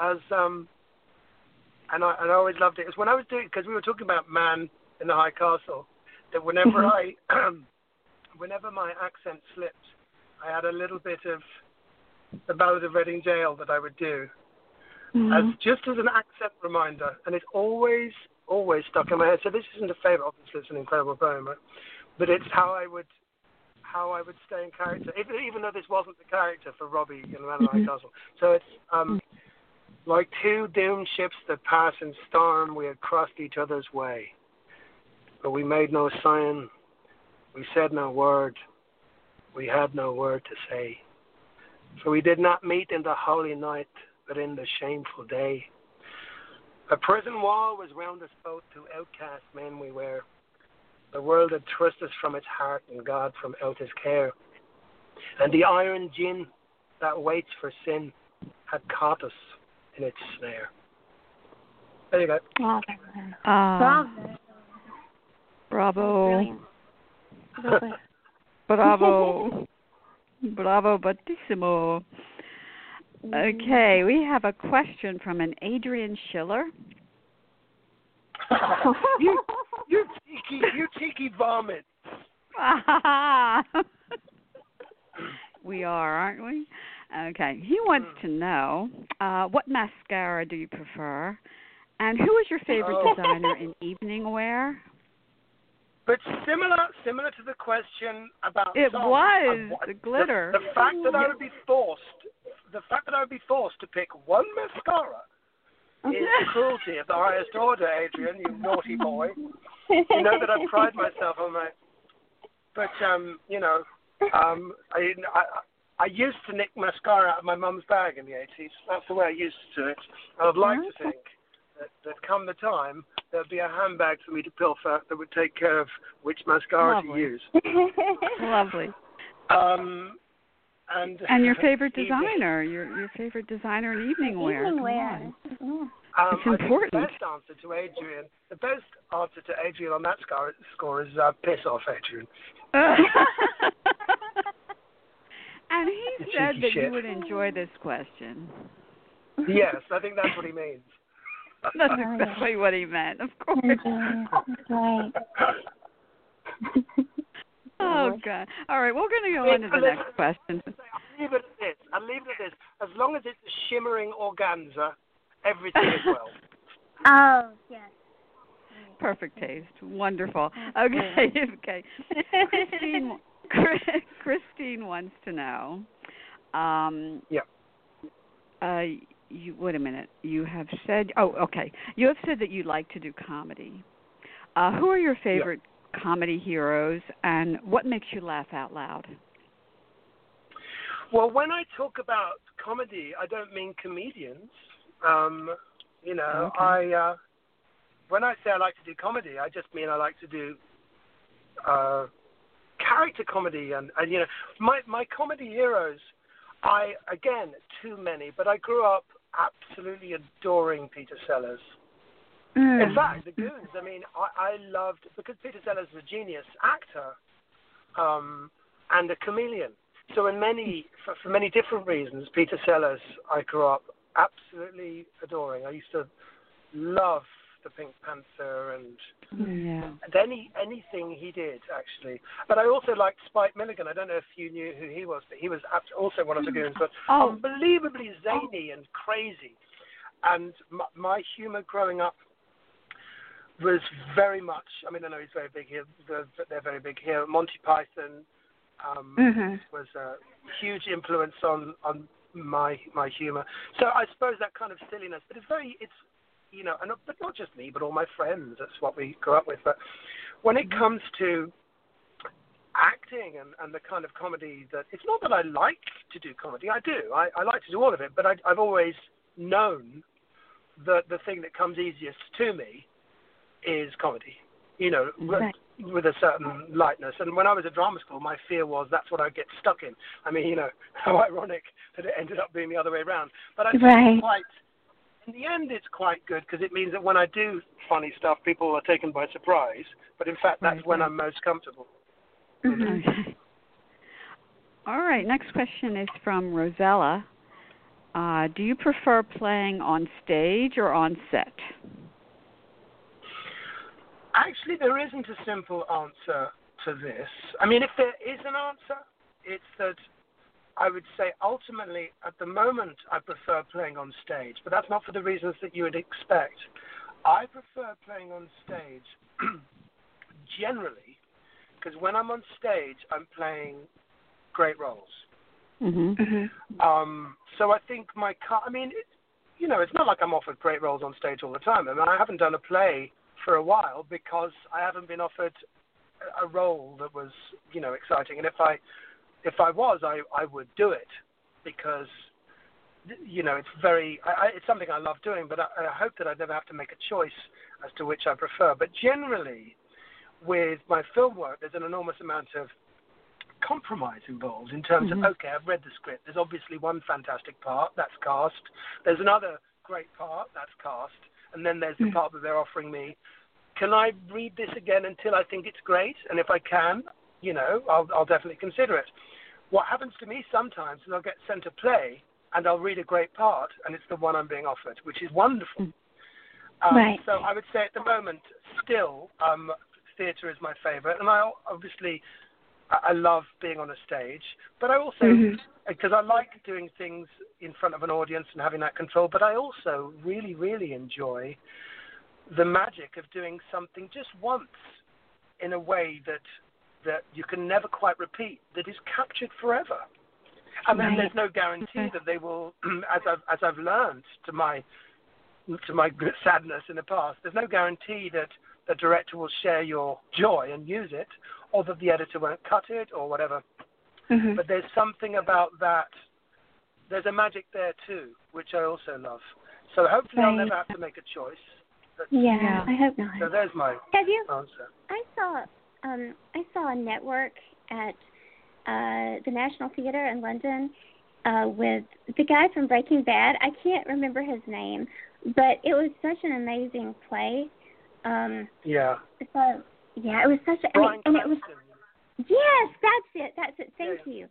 as um, and I, and I always loved it. It was when I was doing because we were talking about man in the high castle. That whenever I, whenever my accent slipped, I had a little bit of the Ballad of Reading Gaol that I would do, mm-hmm. as just as an accent reminder, and it's always always stuck in my head. So this isn't a favorite, obviously it's an incredible poem, but, but it's how I would how I would stay in character, even, even though this wasn't the character for Robbie in Man mm-hmm. Castle. So it's um, like two doomed ships that pass in storm, we had crossed each other's way, but we made no sign, we said no word, we had no word to say. For we did not meet in the holy night but in the shameful day. A prison wall was round us both, two outcast men we were. The world had thrust us from its heart, and God from out his care. And the iron gin that waits for sin had caught us in its snare. There you go. Wow. Uh, bravo. Bravo. bravo. bravo, battissimo. Okay, we have a question from an Adrian Schiller. you, you tiki, you tiki vomit. we are, aren't we? Okay. He wants to know uh, what mascara do you prefer, and who is your favorite Oh. designer in evening wear? But similar, similar to the question about It songs, was what- the glitter. The, the fact that I would be forced, the fact that I would be forced to pick one mascara is cruelty of the highest order, Adrian. You naughty boy. You know that I pride myself on my. But um, you know, um, I, I I used to nick mascara out of my mum's bag in the 80s. That's the way I used to do it. And I'd like to think that, that come the time, there'd be a handbag for me to pilfer that would take care of which mascara Lovely. to use. Lovely. Um, and And your favorite evening- designer, your your favorite designer in evening wear. Evening wear. Yeah. Um, It's I important. the best answer to Adrian, the best answer to Adrian on that score, score is uh, piss off, Adrian. and he said that you would enjoy this question. Yes, I think that's what he means. That's exactly what he meant, of course. Right. Oh God! All right, we're going to go Wait, on to the next question. I'll leave it at this. I'll leave it at this. As long as it's a shimmering organza, everything is well. Oh, yes. Perfect taste. Wonderful. Okay, okay. Christine, Christine wants to know. Um, Yeah. Uh, you wait a minute. You have said. Oh, okay. You have said that you like to do comedy. Uh, who are your favorite comedy heroes, and what makes you laugh out loud? Well, when I talk about comedy, I don't mean comedians. Um, you know, Okay. I uh, when I say I like to do comedy, I just mean I like to do uh, character comedy, and, and you know, my my comedy heroes. I again too many, but I grew up absolutely adoring Peter Sellers. Mm. In fact, the Goons. I mean, I, I loved because Peter Sellers is a genius actor um, and a chameleon. So, in many for, for many different reasons, Peter Sellers I grew up absolutely adoring. I used to love the Pink Panther and Yeah. and any anything he did actually. But I also liked Spike Milligan. I don't know if you knew who he was, but he was also one of the goons, but Oh. unbelievably zany and crazy. And my, my humor growing up was very much. I mean, I know he's very big here. They're, they're very big here. Monty Python um, Mhm. was a huge influence on on my my humor. So I suppose that kind of silliness, but it's very it's you know, and but not just me, but all my friends. That's what we grew up with. But when it mm-hmm. comes to acting and, and the kind of comedy that it's not that I like to do comedy. I do. I, I like to do all of it, but I, I've always known that the thing that comes easiest to me is comedy. You know, with- Right. with a certain lightness. And when I was at drama school, my fear was that's what I'd get stuck in. I mean, you know, how ironic that it ended up being the other way around. But I Right. quite, in the end, it's quite good because it means that when I do funny stuff, people are taken by surprise. But in fact, that's Right, when. I'm most comfortable. Mhm. Okay. All right. Next question is from Rosella. Uh, do you prefer playing on stage or on set? Actually, there isn't a simple answer to this. I mean, if there is an answer, it's that I would say ultimately, at the moment, I prefer playing on stage, but that's not for the reasons that you would expect. I prefer playing on stage generally because when I'm on stage, I'm playing great roles. Mm-hmm. Mhm. Um, so I think my car. I mean, it, you know, it's not like I'm offered great roles on stage all the time. I mean, I haven't done a play for a while because I haven't been offered a- a role that was, you know, exciting. And if I, if I was, I I would do it because, you know, it's very. I, I, it's something I love doing, but I, I hope that I never have to make a choice as to which I prefer. But generally, with my film work, there's an enormous amount of compromise involved in terms Mhm. of okay, I've read the script. There's obviously one fantastic part that's cast. There's another great part that's cast, and then there's the Mm. part that they're offering me. Can I read this again until I think it's great? And if I can, you know, I'll, I'll definitely consider it. What happens to me sometimes is I'll get sent a play and I'll read a great part, and it's the one I'm being offered, which is wonderful. Mm. Um, Right. So I would say at the moment, still, um, theatre is my favourite, and I obviously I love being on a stage, but I also Mhm. because I like doing things in front of an audience and having that control, but I also really, really enjoy the magic of doing something just once in a way that that you can never quite repeat, that is captured forever. And mean, Right. there's no guarantee that they will, as I've as I've learned to my to my sadness in the past, there's no guarantee that the director will share your joy and use it, or that the editor won't cut it, or whatever Mhm. but there's something about that. There's a magic there too, which I also love. So hopefully I'll never have to make a choice. But, Yeah, Yeah. I hope not. So there's my Have you? answer. I saw um I saw a network at uh the National Theatre in London uh with the guy from Breaking Bad. I can't remember his name, but it was such an amazing play. Um Yeah. so yeah, it was such a I Brian mean, and it was Yes, that's it. That's it. Thank Yeah. you.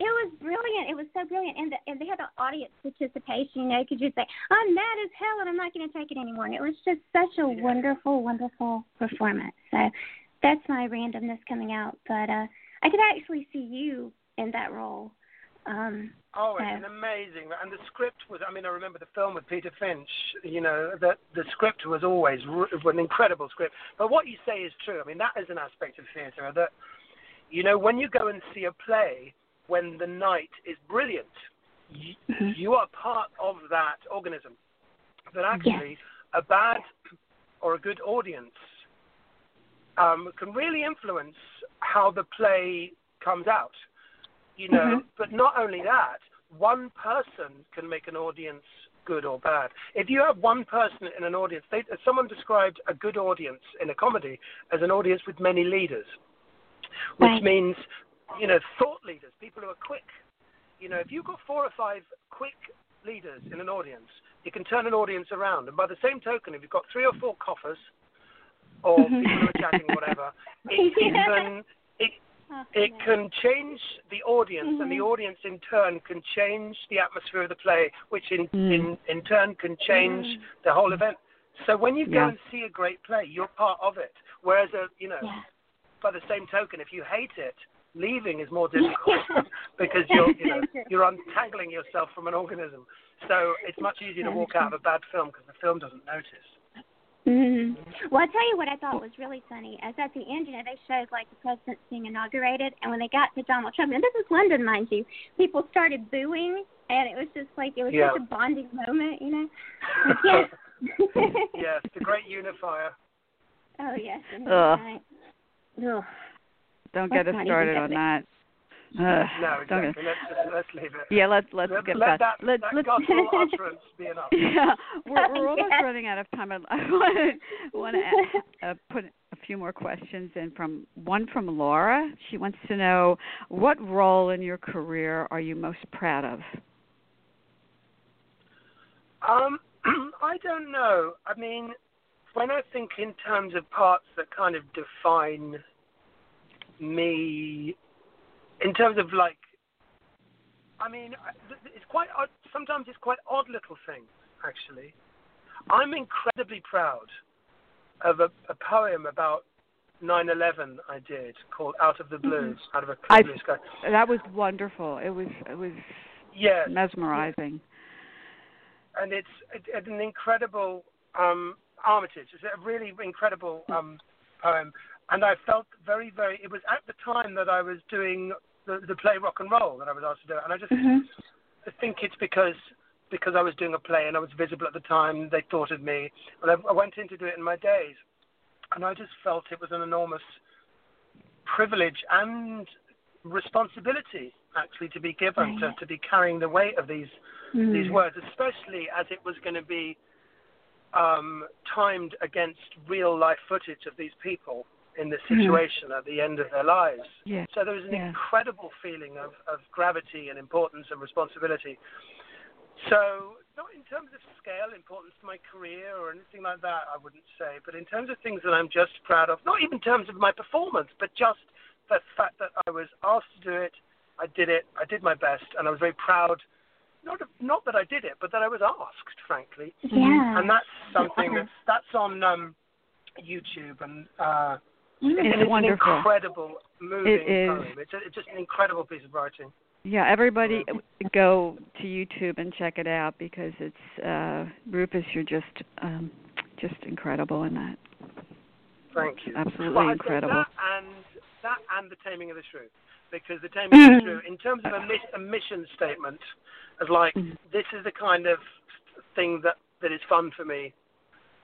It was brilliant. It was so brilliant, and the, and they had the audience participation. You know, because you'd say, "I'm mad as hell, and I'm not going to take it anymore." And it was just such a Yeah. wonderful, wonderful performance. So that's my randomness coming out. But uh I could actually see you in that role. Um, Oh, it's so- an amazing. And the script was. I mean, I remember the film with Peter Finch. You know, that the script was always an incredible script. But what you say is true. I mean, that is an aspect of theatre that, you know, when you go and see a play, when the night is brilliant, you, Mhm. you are part of that organism. But actually, a bad or a good audience um, can really influence how the play comes out. You know, Mhm. but not only that, one person can make an audience good or bad. If you have one person in an audience, they, someone described a good audience in a comedy as an audience with many leaders, which Right. means, you know, thought leaders, people who are quick. You know, if you've got four or five quick leaders in an audience, you can turn an audience around. And by the same token, if you've got three or four coughers or people who are chatting whatever, it, can it oh, it can change the audience, and the Mhm. audience in turn can change the atmosphere of the play, which in Mm. in, in turn can change Mm. the whole event. So when you go Yeah. and see a great play, you're part of it. Whereas a you know, Yeah. by the same token, if you hate it, leaving is more difficult because you're you know you're untangling yourself from an organism. So it's much easier to walk out of a bad film because the film doesn't notice. Hmm Well, I'll tell you what I thought was really funny. As at the end, you know, they showed like the president being inaugurated, and when they got to Donald Trump, and this is London, mind you, people started booing, and it was just like it was Yeah. such a bonding moment, you know. Like, yes. yes, the great unifier. Oh yes. and Ugh. Ugh. Don't Let's get us started on that. Ugh, No, don't exactly. Let's just let's leave it. yeah, let's let's let, get let back. that, let's that let's gospel utterance be enough. yeah, we're, we're almost Yes. running out of time. I, I want to want to uh, put a few more questions in. From one from Laura, she wants to know what role in your career are you most proud of? Um, I don't know. I mean, when I think in terms of parts that kind of define me, in terms of like, I mean, it's quite odd. Sometimes it's quite odd little things, actually. I'm incredibly proud of a, a poem about 9/11 I did called "Out of the Blues," out of a I- blue sky. That was wonderful. It was it was Yes, mesmerizing. and it's it, it's an incredible um, Armitage. It's a really incredible um, poem, and I felt very, very. It was at the time that I was doing the, the play Rock and Roll that I was asked to do, it, and I just Mhm. I think it's because because I was doing a play and I was visible at the time. They thought of me, and I, I went in to do it in my days, and I just felt it was an enormous privilege and responsibility actually to be given to, Right. to be carrying the weight of these these Mm. words, especially as it was going to be um, timed against real life footage of these people in this Mhm. situation at the end of their lives. Yeah. So there was an Yeah. incredible feeling of, of gravity and importance and responsibility. So, not in terms of scale, importance to my career or anything like that, I wouldn't say, but in terms of things that I'm just proud of, not even in terms of my performance, but just the fact that I was asked to do it, I did it, I did my best, and I was very proud not not that I did it, but that I was asked, frankly. Yeah. And that's something that's that's on um, YouTube, and uh, Mm. It's an incredible, moving It is. poem. It's, a, it's just an incredible piece of writing. Yeah, everybody go to YouTube and check it out because it's uh Rufus, you're just um just incredible in that. Thank you. Absolutely well, incredible. That and that and the Taming of the Shrew, because the Taming of the. Shrew, in terms of a, mis- a mission statement, as like Mhm. this is the kind of thing that that is fun for me,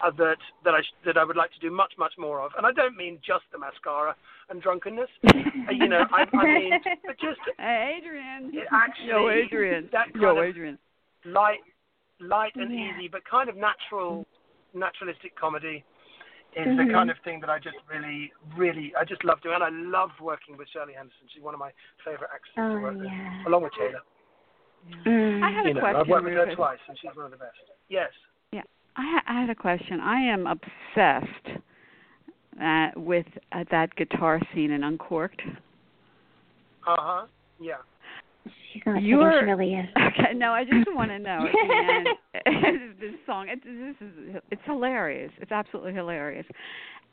uh, that that I that I would like to do much much more of. And I don't mean just the mascara and drunkenness. Uh, you know, I, I mean but just Adrian. Actually- Yo, Adrian. that kind Yo, of- Adrian. light light and Yeah. easy, but kind of natural naturalistic comedy. Is Mhm. the kind of thing that I just really, really, I just love doing. And I love working with Shirley Henderson. She's one of my favorite to Oh work with, yeah. along with Taylor. Mm. I have you a know, question, I've worked with her twice, and she's one of the best. Yes. I, ha- I had a question. I am obsessed uh, with uh, that guitar scene in Uncorked. Uh huh. Yeah. She's not You're- She really is. Okay, no, I just want to know at the end. this song, it, this is it's hilarious. It's absolutely hilarious.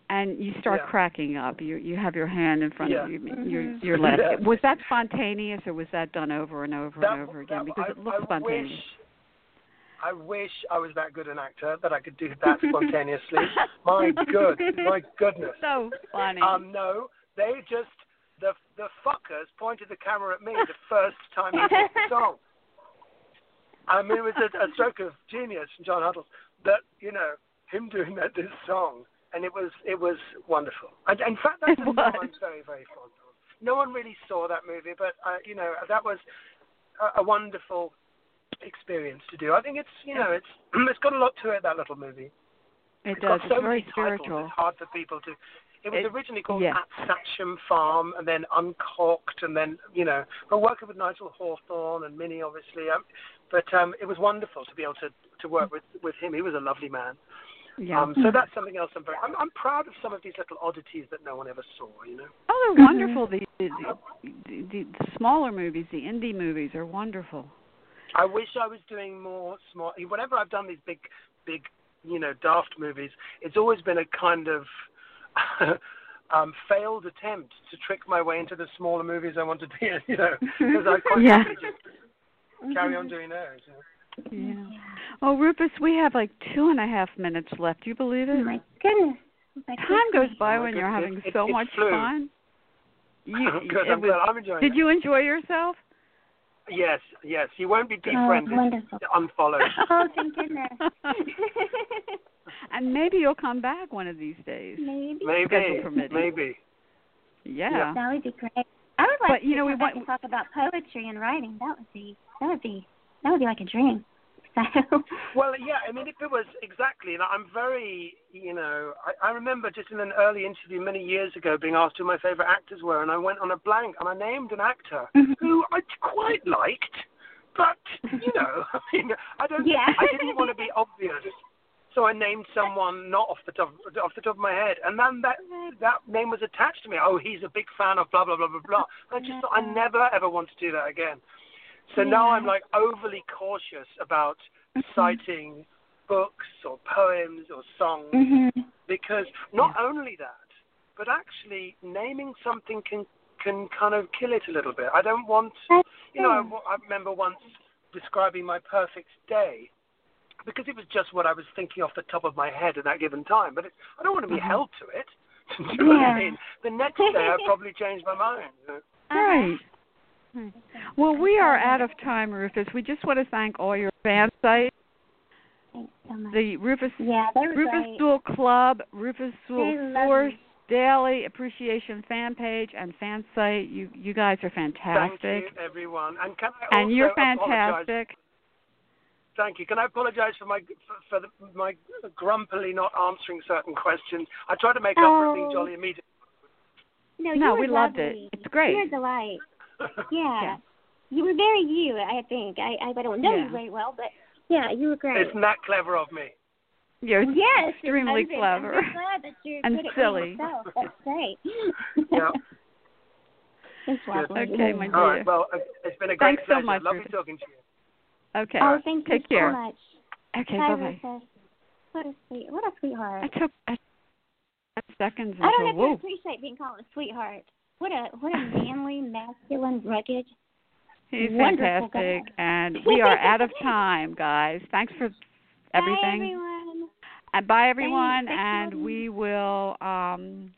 And you start Yeah. cracking up. You you have your hand in front of Yeah. you. You're Mhm. you're laughing. Yeah. Was that spontaneous or was that done over and over That- and over again? that- Because I, it looks I spontaneous. Wish, I wish I was that good an actor that I could do that spontaneously. my good, my goodness. So funny. Um, no, they just the the fuckers pointed the camera at me the first time he did the song. I mean, it was a, a stroke of genius from John Huddles that you know him doing that this song, and it was it was wonderful. And in fact, that's a song. I'm very very fond of. No one really saw that movie, but uh, you know that was a, a wonderful experience to do. I think it's you know it's it's got a lot to it that little movie. it It's does. got so It's very many titles, spiritual. It's hard for people to. It was It- originally called yeah. At Sachem Farm, and then Uncorked, and then you know, we're working with Nigel Hawthorne and Minnie, obviously. Um, but um, it was wonderful to be able to to work with with him. He was a lovely man. Yeah. Um, so that's something else. I'm very. I'm, I'm proud of some of these little oddities that no one ever saw. You know. Oh, they're Mhm. wonderful. The, the, the, the, the smaller movies, the indie movies, are wonderful. I wish I was doing more small. Whenever I've done these big, big, you know, daft movies, it's always been a kind of um, failed attempt to trick my way into the smaller movies I want to be in. You know, because I quite Yeah. just carry on doing those. You know? Yeah. Oh, Rufus, we have like two and a half minutes left. Do you believe it? Oh my goodness. My Time goes by Oh my when you're having It- so it much flew. fun. You, Good. it I'm was, glad. I'm enjoying did it. you enjoy yourself? Yes, yes. You won't be Oh, defriended, wonderful. unfollowed. Oh, thank goodness. and maybe you'll come back one of these days. Maybe. Maybe, maybe. Yeah. That would be great. I would like But, you to know, we come back want- and talk about poetry and writing. That would be that would be that would be like a dream. So Well, yeah, I mean, if it was exactly, and I'm very, you know, I, I remember just in an early interview many years ago being asked who my favorite actors were, and I went on a blank and I named an actor mm-hmm. who I quite liked, but you know, I mean, I don't, Yeah. I didn't want to be obvious, so I named someone not off the top off the top of my head, and then that that name was attached to me. Oh, he's a big fan of blah blah blah blah blah. I just thought I never ever want to do that again. So now I'm like overly cautious about citing books or poems or songs Mhm. because not only that, but actually naming something can can kind of kill it a little bit. I don't want, you know. I, I remember once describing my perfect day because it was just what I was thinking off the top of my head at that given time. But it, I don't want to be Mhm. held to it. You know what I mean? The next day I probably changed my mind. You know? Right. Right. Well, we are out of time, Rufus. We just want to thank all your fan sites, Thanks so much. the Rufus yeah, Rufus great. Sewell Club, Rufus They Sewell love Source. Daily Appreciation fan page and fan site. You you guys are fantastic. Thank you, everyone. And can I And you're also apologize- fantastic. Thank you. Can I apologize for my for, for the, my grumpily not answering certain questions? I try to make up for it being Oh. jolly immediately. No, No, you were we loved it. lovely. It's great. You're a delight. Yeah. Yeah. You were very you, I think. I I don't know Yeah. you very well, but yeah, you were great. It's not clever of me? You're yes, extremely I'm, clever. I'm glad that you're And good silly. being yourself. That's great. Yeah. It's lovely. Okay, my dear. right. Well, it's been a great Thanks so pleasure. much, Lovely Ruth. talking to you. Okay. Oh, thank Take you care. so much. Okay. Bye, bye bye. What a sweet, what a sweetheart. I took I, seconds I don't until have to appreciate being called a sweetheart. What a what a manly, masculine, rugged. He's wonderful fantastic, guy. and we are out of time, guys. Thanks for everything. Bye, everyone. And bye, everyone. Thanks, and we will um,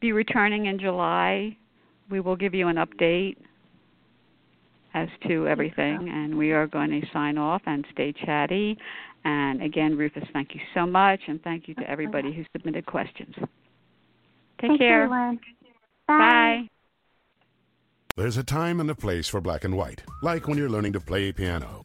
be returning in July. We will give you an update as to everything, and we are going to sign off and stay chatty. And again, Rufus, thank you so much, and thank you to everybody who submitted questions. Take Thanks, care. everyone. Bye. There's a time and a place for black and white, like when you're learning to play piano,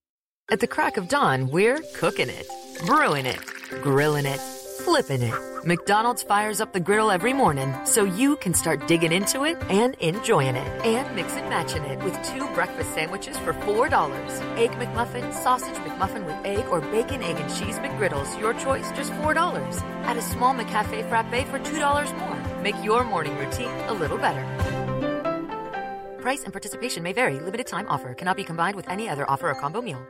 At the crack of dawn, we're cooking it, brewing it, grilling it, flipping it. McDonald's fires up the griddle every morning so you can start digging into it and enjoying it. And mix and matching it with two breakfast sandwiches for $4. Egg McMuffin, sausage McMuffin with egg, or bacon, egg, and cheese McGriddles. Your choice, just $4. Add a small McCafe frappe for $2 more. Make your morning routine a little better. Price and participation may vary. Limited time offer cannot be combined with any other offer or combo meal.